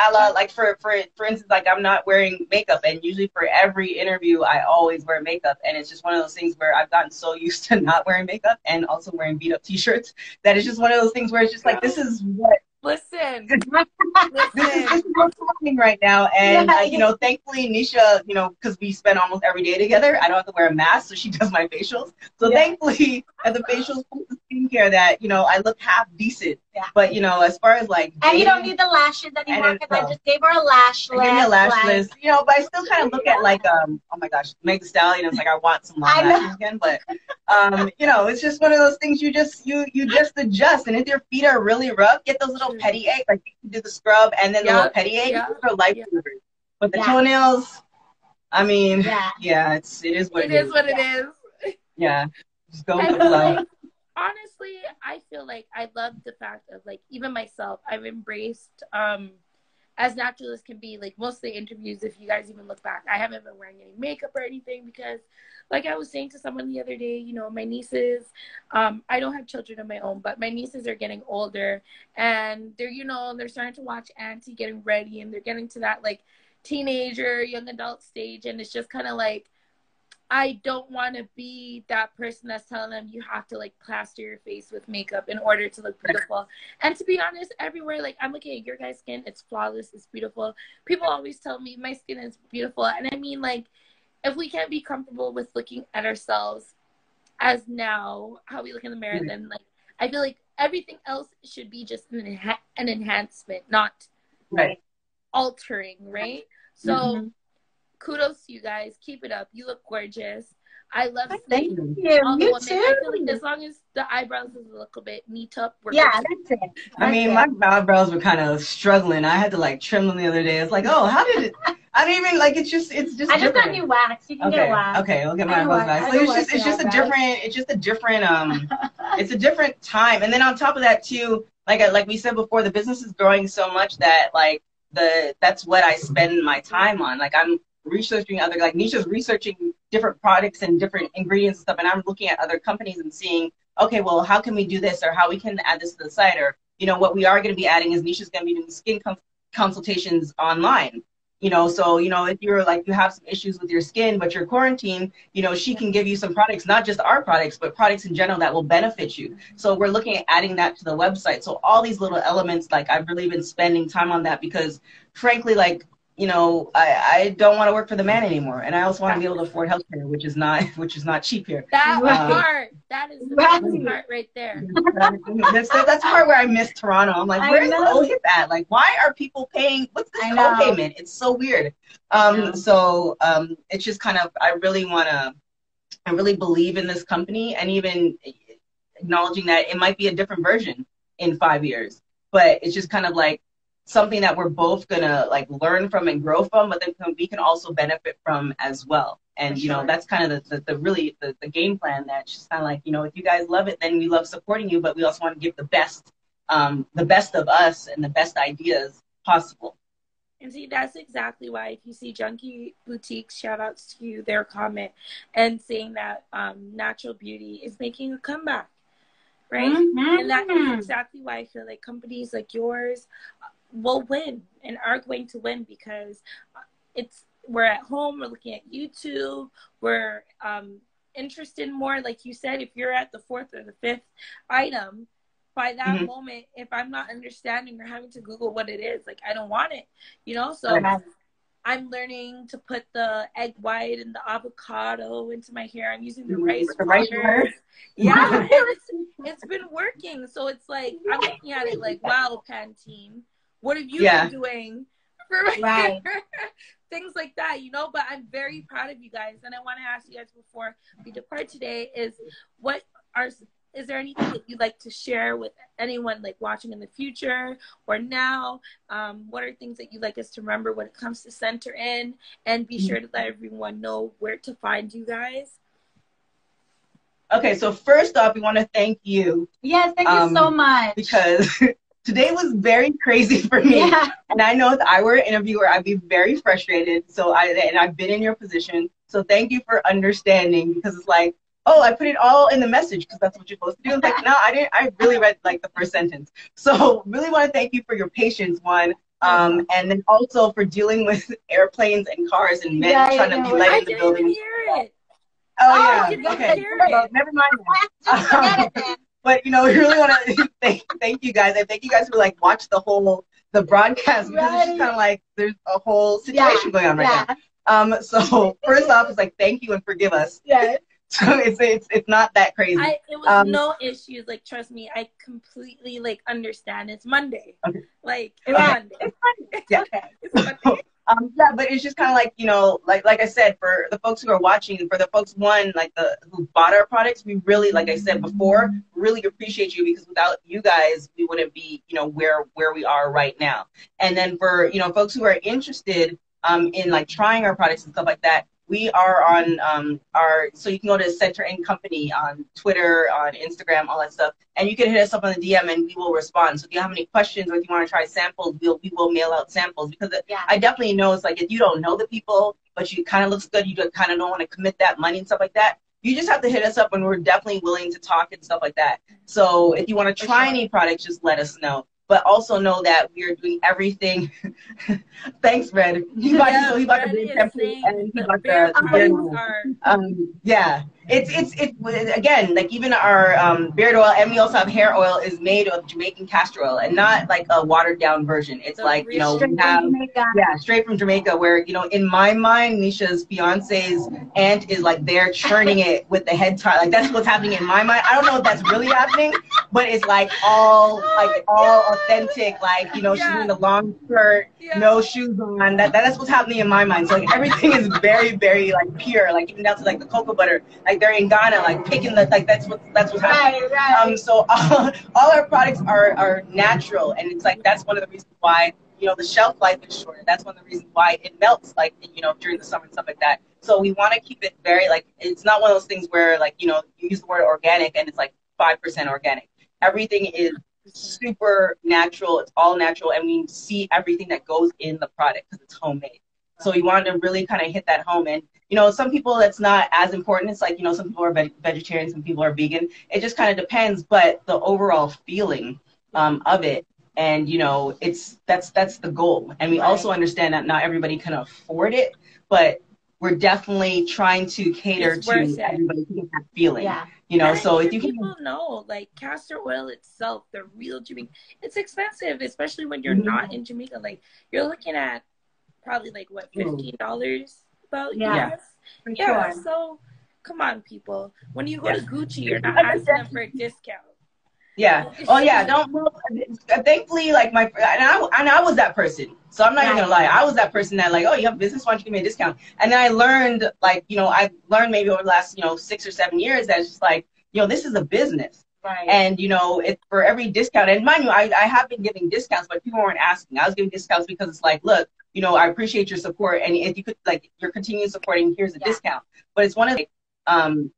a la, like for for for instance, like I'm not wearing makeup, and usually for every interview, I always wear makeup, and it's just one of those things where I've gotten so used to not wearing makeup and also wearing beat up T-shirts that it's just one of those things where it's just like this is what Listen, this is, this is what's happening right now. And, Yeah. uh, you know, thankfully, Nisha, you know, because we spend almost every day together, I don't have to wear a mask, so she does my facials. So Yeah. thankfully, at the facials, the skincare that, you know, I look half decent. Yeah. But, you know, as far as like, And you don't need the lashes anymore because I it's, just gave her a lash I list. give me a lash list, you know, but I still kind of look at like, um, oh my gosh, Meg Thee Stallion. It's like I want some long I lashes again, but, um, you know, it's just one of those things you just you you just adjust. And if your feet are really rough, get those little. Petty eggs, like you can do the scrub and then the little petty yeah, Those are life. But the Yeah. toenails, I mean, Yeah. yeah, it's it is what It is what it Yeah. is. Yeah, just go with the flow. honestly, I feel like I love the fact of like even myself, I've embraced um as natural as can be. Like most of the interviews, if you guys even look back, I haven't been wearing any makeup or anything because like I was saying to someone the other day, you know, my nieces, um, I don't have children of my own, but my nieces are getting older and they're, you know, they're starting to watch Auntie getting ready and they're getting to that like teenager, young adult stage. And it's just kind of like, I don't want to be that person that's telling them you have to like plaster your face with makeup in order to look beautiful. And to be honest, everywhere, like I'm looking at your guys' skin, it's flawless, it's beautiful. People always tell me my skin is beautiful. And I mean, like, if we can't be comfortable with looking at ourselves as now, how we look in the mirror, Mhm. then like, I feel like everything else should be just an, enha- an enhancement, not Right. altering, right? So Mhm. Kudos to you guys. Keep it up. You look gorgeous. I love Thank you. Yeah, all the you women. I feel like too. as long as the eyebrows is a little bit neat up, we're Yeah, good. that's it. I mean, That's my eyebrows were kind of struggling. I had to like trim them the other day. It's like, oh, how did it? I didn't even like. It's just, it's just. I just got new wax. You can Okay, get wax. okay, we'll get my eyebrows what- back. So it's just, it's just a eyebrows. different, it's just a different, um, it's a different time. And then on top of that too, like I- like we said before, the business is growing so much that like the that's what I spend my time on. Like I'm researching other, like Nisha's researching different products and different ingredients and stuff, and I'm looking at other companies and seeing, okay, well, how can we do this, or how we can add this to the site, or you know, what we are going to be adding is Nisha's going to be doing skin cons- consultations online. You know so you know if you're like you have some issues with your skin but you're quarantined you know she can give you some products not just our products but products in general that will benefit you. So we're looking at adding that to the website. So all these little elements like i've really been spending time on that because frankly like you know i i don't want to work for the man anymore and i also want to be able to afford healthcare which is not which is not cheap here That Right. part, that is the Right. part right there. that's, that's the part where I miss Toronto. I'm like, where's. OHIP at? Like, why are people paying? What's this co-payment? It's so weird. Um, so um, it's just kind of, I really want to, I really believe in this company, and even acknowledging that it might be a different version in five years, but it's just kind of like something that we're both gonna like learn from and grow from, but then we can also benefit from as well. And For you know, sure. that's kind of the, the, the really the, the game plan. That's just kind of like you know, if you guys love it, then we love supporting you, but we also want to give the best, um, the best of us and the best ideas possible. And see, that's exactly why if you see Junkie Boutiques, shout outs to you, their comment and saying that um, natural beauty is making a comeback, right? Mhm. And that is exactly why I feel like companies like yours will win and are going to win because it's we're at home, we're looking at YouTube, we're um, interested more. Like you said, if you're at the fourth or the fifth item, by that Mhm. moment, if I'm not understanding or having to Google what it is, like I don't want it, you know. So Right. I'm learning to put the egg white and the avocado into my hair. I'm using the Mhm. rice The water. water. Yeah, it's, it's been working. So it's like I'm looking at it like, wow, Pantene, what have you Yeah. been doing for my Right. Things like that, you know. But I'm very proud of you guys, and I want to ask you guys before we depart today: is what are is there anything that you'd like to share with anyone like watching in the future or now? Um, what are things that you'd like us to remember when it comes to Center In? And be sure to let everyone know where to find you guys. Okay, so first off, we want to thank you. Yes, thank you Um, so much. because today was very crazy for me. yeah, And I know if I were an interviewer, I'd be very frustrated. So I and I've been in your position. So thank you for understanding because it's like, oh, I put it all in the message because that's what you're supposed to do. It's like, no, I didn't. I really read like the first sentence. So really want to thank you for your patience, one. Um, and then also for dealing with airplanes and cars and men Yeah, trying yeah, to be late I in the building. hear it. Oh, Oh, yeah. okay. hear it. Well, never mind. That. just forget it then. But you know, we really want to thank thank you guys. I thank you guys for like watch the whole the broadcast because it's just Right. kind of like there's a whole situation going on right yeah. now. Um, so first off, it's like thank you and forgive us. Yeah. So it's it's it's not that crazy. I it was Um, no issues. Like trust me, I completely like understand. It's Monday. Okay. Like it's Okay. Monday. It's fine. Yeah. Okay. It's Monday. Um, yeah, but it's just kind of like you know, like like I said, for the folks who are watching, for the folks one like the who bought our products, we really, like I said before, really appreciate you because without you guys, we wouldn't be you know where where we are right now. And then for you know folks who are interested um, in like trying our products and stuff like that, we are on um, our so you can go to Center and Company on Twitter, on Instagram, all that stuff, and you can hit us up on the DM and we will respond. So if you have any questions or if you want to try samples, we'll we will mail out samples because Yeah. I definitely know it's like if you don't know the people, but you kind of looks good, you kind of don't want to commit that money and stuff like that. You just have to hit us up, and we're definitely willing to talk and stuff like that. So if you want to try sure. any products, just let us know. But also know that we are doing everything. Thanks, Red. He bought, Yeah, he bought Fred the beard is and he the bought beard the, the beard products oil. are Um, yeah, it's it's it again like even our um, beard oil and we also have hair oil is made of Jamaican castor oil and not like a watered down version. It's The like you know Straight we from have Jamaica. yeah straight from Jamaica where you know in my mind Nisha's fiance's aunt is like there churning it with the head tie like that's what's happening in my mind. I don't know if that's really happening, but it's like all like all authentic like you know she's in the long skirt yeah. no shoes on. That that's what's happening in my mind. So like everything is very, very like pure. Like even down to like the cocoa butter. Like they're in Ghana, like picking the like that's what that's what's happening. Right, right. Um, so all, all our products are are natural, and it's like that's one of the reasons why you know the shelf life is shorter. That's one of the reasons why it melts like you know during the summer and stuff like that. So we want to keep it very like it's not one of those things where like you know you use the word organic and it's like five percent organic. Everything is super natural. It's all natural, and we see everything that goes in the product because it's homemade. So we wanted to really kind of hit that home. And you know, some people that's not as important. It's like you know, some people are veg- vegetarian, some people are vegan. It just kind of depends. But the overall feeling um, of it, and you know, it's that's that's the goal. And we Right. also understand that not everybody can afford it, but we're definitely trying to cater It's to it. everybody to get that feeling. yeah. You know, And so if you can people know, like castor oil itself, the real Jamaican, it's expensive, especially when you're Mhm. not in Jamaica. Like you're looking at probably like what Mm. fifteen dollars about Yeah. US. For Yeah. sure. So come on, people. When you go Yeah. to Gucci, you're not asking them for a discount. Yeah. Oh yeah. Don't. Well, uh, thankfully, like my and I and I was that person. So I'm not even gonna lie. I was that person that like, oh, you have a business, why don't you give me a discount? And then I learned, like, you know, I learned maybe over the last, you know, six or seven years that it's just like, you know, this is a business, Right. and you know, it's for every discount. And mind you, I I have been giving discounts, but people weren't asking. I was giving discounts because it's like, look, you know, I appreciate your support, and if you could like, you're continuing supporting, here's a Yeah. discount. But it's one of the um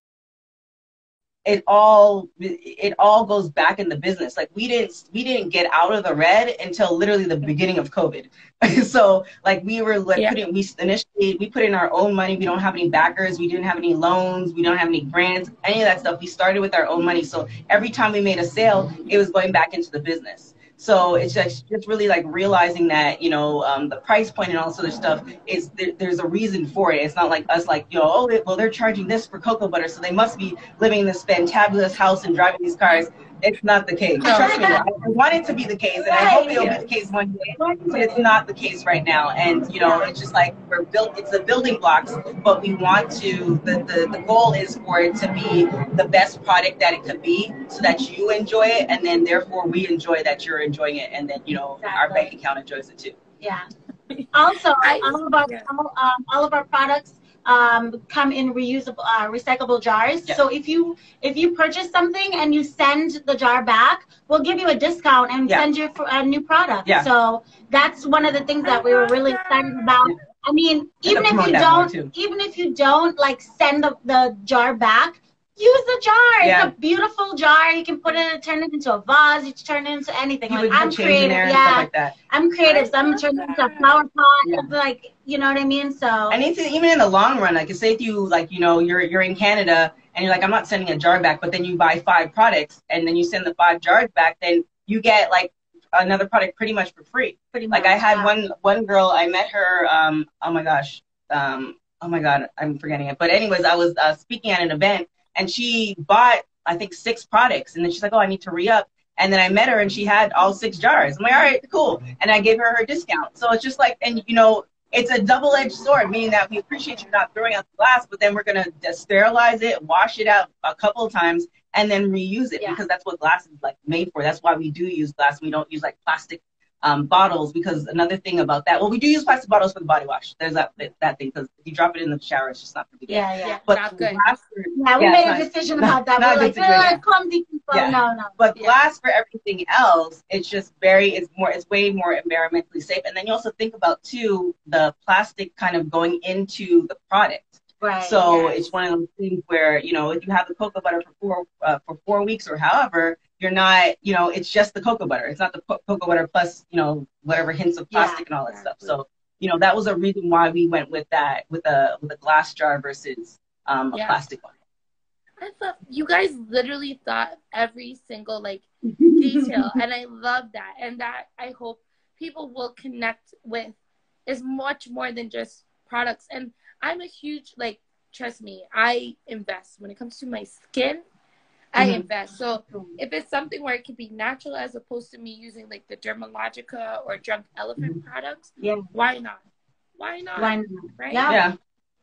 it all it all goes back in the business. Like we didn't we didn't get out of the red until literally the beginning of covid. So like we were like Yeah. putting we initially we put in our own money. We don't have any backers. We didn't have any loans. We don't have any grants any of that stuff. We started with our own money. So every time we made a sale it was going back into the business so it's just just really like realizing that you know um, the price point and all this other stuff is there, there's a reason for it. It's not like us like you know oh well they're charging this for cocoa butter so they must be living in this fantabulous house and driving these cars. It's not the case. No. Trust me, I, I want it to be the case, and I hope it'll Right. be the case one day. But it's not the case right now, and you know it's just like we're built. It's the building blocks, but we want to. The, the the goal is for it to be the best product that it could be, so that you enjoy it, and then therefore we enjoy that you're enjoying it, and then you know our bank account enjoys it too. Yeah. Also, I- all of our yeah. all, um, all of our products um, come in reusable, uh, recyclable jars. Yeah. So if you if you purchase something and you send the jar back, we'll give you a discount and Yeah. send you for a new product. Yeah. So that's one of the things that we were really excited about. Yeah. I mean, even if you don't, even if you don't like send the, the jar back, use the jar. Yeah. It's a beautiful jar. You can put it, turn it into a vase. You can turn it into anything. Like I'm creative, there and stuff yeah. like that. I'm creative, so I'm gonna turn it into a flower pot. Yeah. Like, you know what I mean? So And it's even in the long run, like say if you like, you know, you're you're in Canada and you're like, I'm not sending a jar back, but then you buy five products and then you send the five jars back, then you get like another product pretty much for free. pretty much. Like I had yeah. one one girl, I met her. Um, oh my gosh, um, oh my god, I'm forgetting it. But anyways, I was uh, speaking at an event, and she bought I think six products, and then she's like, oh, I need to re up. And then I met her, and she had all six jars. I'm like, all right, cool. And I gave her her discount. So it's just like, and you know, it's a double edged sword, meaning that we appreciate you not throwing out the glass, but then we're gonna sterilize it, wash it out a couple of times, and then reuse it Yeah. because that's what glass is like made for. That's why we do use glass. We don't use like plastic um, bottles because another thing about that, well, we do use plastic bottles for the body wash. There's that that thing because if you drop it in the shower, it's just not gonna be good. Yeah, yeah. Yeah, But not good. glass for, Yeah, we Yeah, made it's a not- decision not- about that. not We're a like, good situation. "Ugh, clumsy people. Yeah. No, no. but Yeah. glass for everything else, it's just very, it's more, it's way more environmentally safe. And then you also think about too the plastic kind of going into the product. Right. So yes. it's one of those things where you know if you have the cocoa butter for four uh, for four weeks or however, you're not you know it's just the cocoa butter. It's not the co- cocoa butter plus you know whatever hints of Yeah, plastic and all that stuff. So you know that was a reason why we went with that with a with a glass jar versus um, a Yeah. plastic one. I thought you guys literally thought every single like detail, and I love that. And that I hope people will connect with is much more than just products. And I'm a huge like, trust me, I invest when it comes to my skin. I Mhm. invest. So if it's something where it can be natural as opposed to me using like the Dermalogica or Drunk Elephant products, Yeah. why not? Why not? Why not? Right? Yeah. Yeah.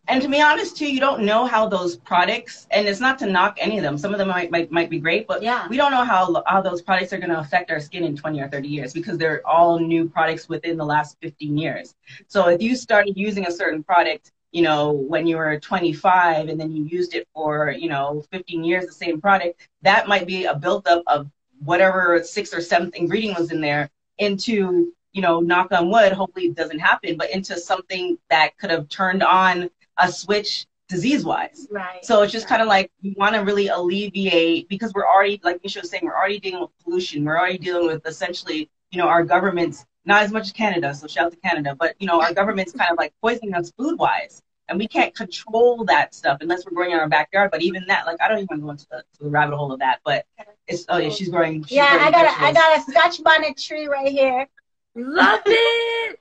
And to be honest, too, you don't know how those products, and it's not to knock any of them. Some of them might might, might be great, but Yeah. we don't know how how those products are going to affect our skin in 20 or 30 years because they're all new products within the last 15 years. So if you started using a certain product, you know, when you were 25 and then you used it for, you know, 15 years, the same product, that might be a buildup of whatever sixth or seventh ingredient was in there into, you know, knock on wood, hopefully it doesn't happen, but into something that could have turned on a switch disease wise. Right. So it's just kind of like we want to really alleviate because we're already, like Nisha was saying, we're already dealing with pollution. We're already dealing with essentially, you know, our government's not as much as Canada, so shout out to Canada, but you know, our government's kind of like poisoning us food wise. And we can't control that stuff unless we're growing in our backyard. But even that, like I don't even want to go into the, to the rabbit hole of that. But it's oh yeah, she's growing. She's yeah, growing I got a, I got a Scotch bonnet tree right here. Love it.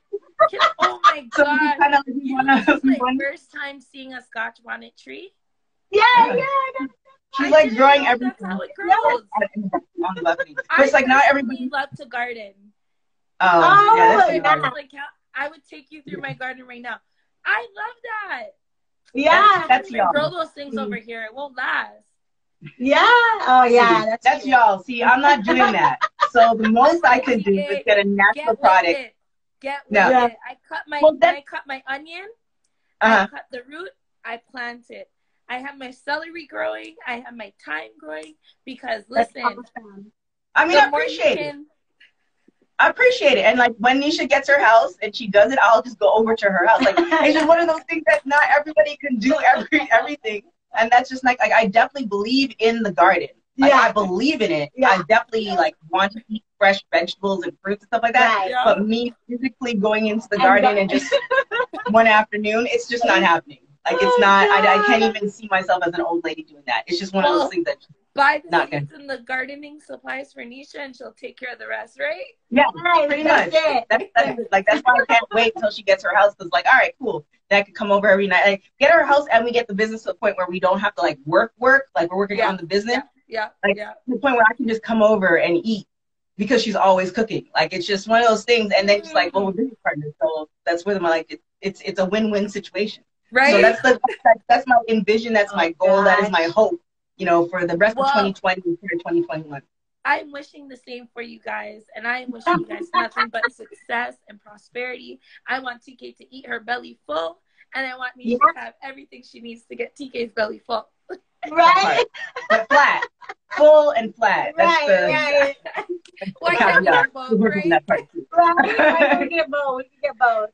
Can- oh my So god. kind of we You want know, this is my first time seeing a Scotch bonnet tree. Yeah, Yeah. yeah. I got She's I like growing know everything. That's how it grows. on the balcony. But I it's like not everybody. love to garden. Oh, Oh, yeah, that's yeah. yeah. Like how I would take you through my garden right now. I love that. Yeah. That's y'all. grow those things over here. It won't last. Yeah. Oh, yeah. That's, That's y'all. See, I'm not doing that. So the most I could do is get a natural with product. it. Get with No. it. I cut my Well, that- I cut my onion. Uh-huh. I cut the root. I plant it. I have my celery growing. I have my thyme growing because listen, awesome. I mean, I more you appreciate it. I appreciate it. And like when Nisha gets her house and she does it, I'll just go over to her house. Like it's just one of those things that not everybody can do every everything. And that's just like, like I definitely believe in the garden. Like Yeah. I believe in it. Yeah. I definitely like want to eat fresh vegetables and fruits and stuff like that. Right. Yeah. But me physically going into the garden and just one afternoon, it's just not happening. Like it's not. I, I can't even see myself as an old lady doing that. It's just one of those things that. Buy the Not seeds and the gardening supplies for Nisha, and she'll take care of the rest, right? Yeah, Right, pretty that's much. it. That's, that's like that's why I can't wait until she gets her house. Cause like, all right, cool. Then I could come over every night. Like, get her house, and we get the business to the point where we don't have to like work, work. Like we're working Yeah. on the business Yeah, Like- yeah. to the point where I can just come over and eat because she's always cooking. Like it's just one of those things. And then just like, well, we're business partners, so that's where I'm like, it, it's it's a win-win situation. Right? So that's the that's, that's my envision. That's my Oh, goal. That is my hope. You know, for the rest Well- of 2020 and for 2021. I'm wishing the same for you guys, and I am wishing you guys nothing but success and prosperity. I want TK to eat her belly full, and I want me Yeah. to have everything she needs to get TK's belly full. Right, but flat, full and flat. That's right, the, right, Why the can't we get both, right? that part too. right. right. We can get both. We can get both.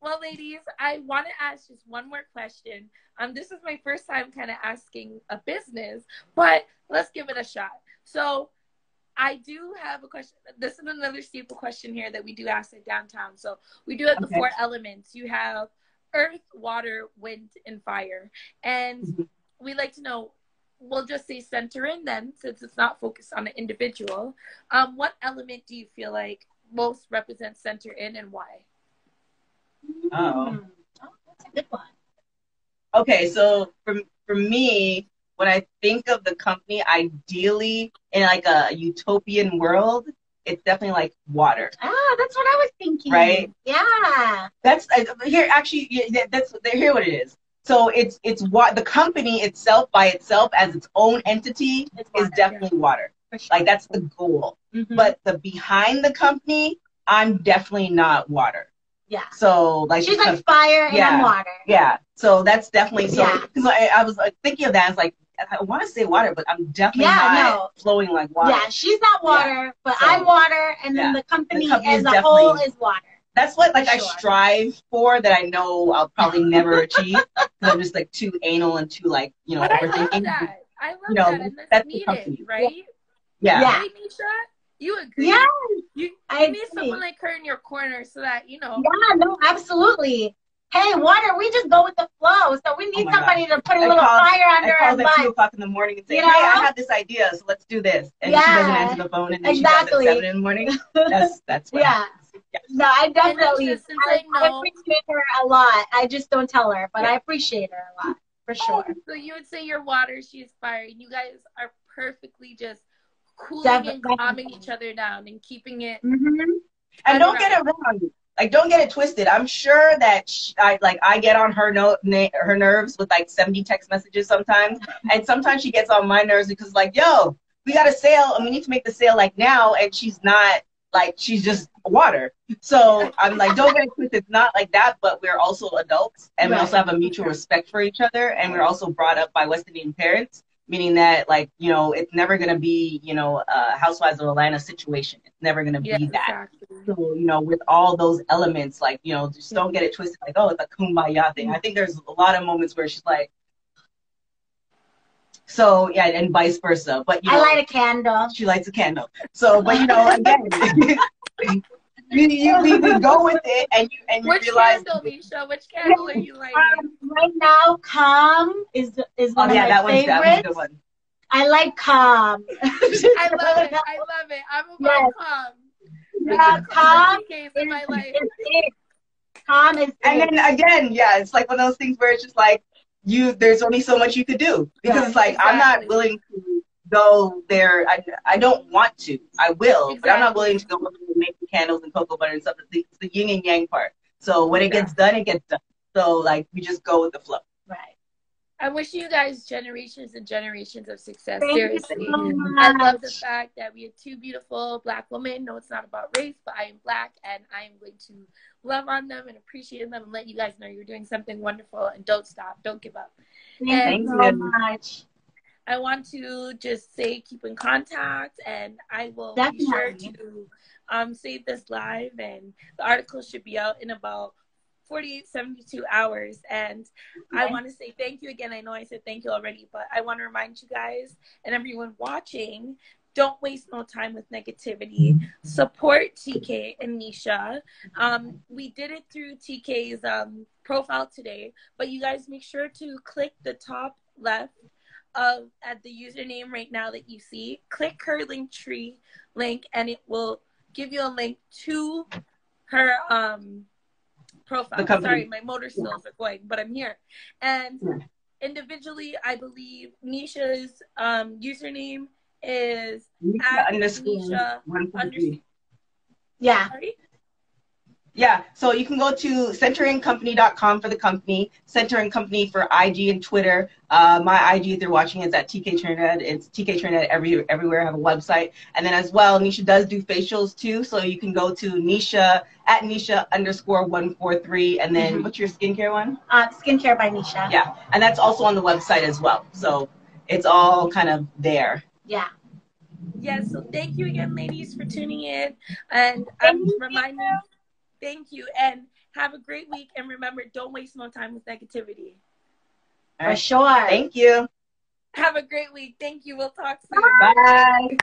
Well, ladies, I want to ask just one more question. Um, this is my first time kind of asking a business, but let's give it a shot. So, I do have a question. This is another staple question here that we do ask at downtown. So we do have the four elements. You have earth, water, wind, and fire, and Mhm. we like to know. We'll just say center in then, since it's not focused on an individual. Um, what element do you feel like most represents center in, and why? Oh. Hmm. Oh, that's a good one. Okay, so for for me, when I think of the company, ideally in like a utopian world, it's definitely like water. Ah, that's what I was thinking. Right? Yeah. That's here actually. yeah, That's here what it is. So it's it's what the company itself by itself as its own entity It's is water, definitely water. Sure. Like that's the goal. Mhm. But the behind the company, I'm definitely not water. Yeah. So like She's like fire and Yeah. I'm water. Yeah, so that's definitely so. Yeah. Because I, I was like, thinking of that, it's like I want to say water, but I'm definitely Yeah, not flowing like water. Yeah, she's not water, but So, I'm water, and then yeah. the company, The company as a whole is water. That's what like For I strive for that I know I'll probably never achieve because I'm just like too anal and too like you know But I love overthinking. that. I love You know, that, and that's, that's the needed, company. right? Yeah. Yeah. Right, Nisha? You agree? Yeah, You, I need agree. someone like her in your corner so that you know. Yeah, no, absolutely. Hey, water, we just go with the flow. So we need Oh my somebody to put a I little call- fire I under call our at two o'clock in the morning and say, You "Hey, I have this idea, so let's do this." And she doesn't answer the phone, and then Exactly. she does at seven in the morning. That's that's what Yeah. No, I definitely, just I, I I appreciate her a lot. I just don't tell her, but Yeah. I appreciate her a lot, for oh, sure. So you would say you're water, she's fire, and you guys are perfectly just cooling and calming each other down and keeping it. hmm And don't get it wrong. Like, don't get it twisted. I'm sure that sh I like I get on her note, na- her nerves with like 70 text messages sometimes, and sometimes she gets on my nerves because like, yo, we got a sale and we need to make the sale like now, and she's not like she's just water. So I'm like, don't get it twisted. It's not like that, but we're also adults, and we also have a mutual respect for each other, and we're also brought up by West Indian parents. Meaning that, like, you know, it's never gonna be, you know, a Housewives of Atlanta situation. It's never gonna be Yeah, that. exactly. So, you know, with all those elements, like, you know, just don't get it twisted, like, oh, it's a kumbaya thing. I think there's a lot of moments where she's like, so, yeah, and vice versa. But, you know, I light a candle. she lights a candle. So, but, you know, again, you, you, we, we go with it and you, and you Which realize, candle, Nisha? Which candle are you lighting? Um, right now, calm is is oh, one yeah, of that my one's, that one's good one. I like calm. I love it. I love it. I'm about Yes. calm. Yeah, calm is, in my life. is it. Calm is And it. then again, yeah, it's like one of those things where it's just like you. There's only so much you could do because Yeah, it's like I'm not willing to go there. I, I don't want to. I will, but I'm not willing to go and make the candles and cocoa butter and stuff. It's the, it's the yin and yang part. So when it gets done, it gets done. So like we just go with the flow. Right. I wish you guys generations and generations of success. Thank Seriously. so. I love the fact that we have two beautiful black women. No, it's not about race, but I am black and I am going to love on them and appreciate them and let you guys know you're doing something wonderful and don't stop. Don't give up. Thank Thank you so much. I want to just say keep in contact and I will be sure to um, save this live and the article should be out in about 48, 72 hours. And I want to say thank you again. I know I said thank you already, but I want to remind you guys and everyone watching don't waste no time with negativity. Support TK and Nisha. Um, we did it through TK's um, profile today, but you guys make sure to click the top left of at the username right now that you see. Click her link tree link, and it will give you a link to her um profile. Sorry, my motor skills are going, but I'm here. And Yeah. individually, I believe Nisha's um username is Nisha At underscore Nisha one two. Yeah. sorry. Yeah, so you can go to centeringcompany.com for the company, Center and Company for IG and Twitter. Uh, my IG, if you're watching, is at TK Trinidad. It's TK Trinidad every, everywhere. I have a website. And then as well, Nisha does do facials too. So you can go to Nisha, at Nisha underscore 143. And then Mhm. what's your skincare one? Uh, skincare by Nisha. Yeah, and that's also on the website as well. So it's all kind of there. Yeah. Yes, so thank you again, ladies, for tuning in. And Thank I'm you. reminding thank you and have a great week. And remember, don't waste no time with negativity. For sure. Thank you. Have a great week. Thank you. We'll talk soon. Bye.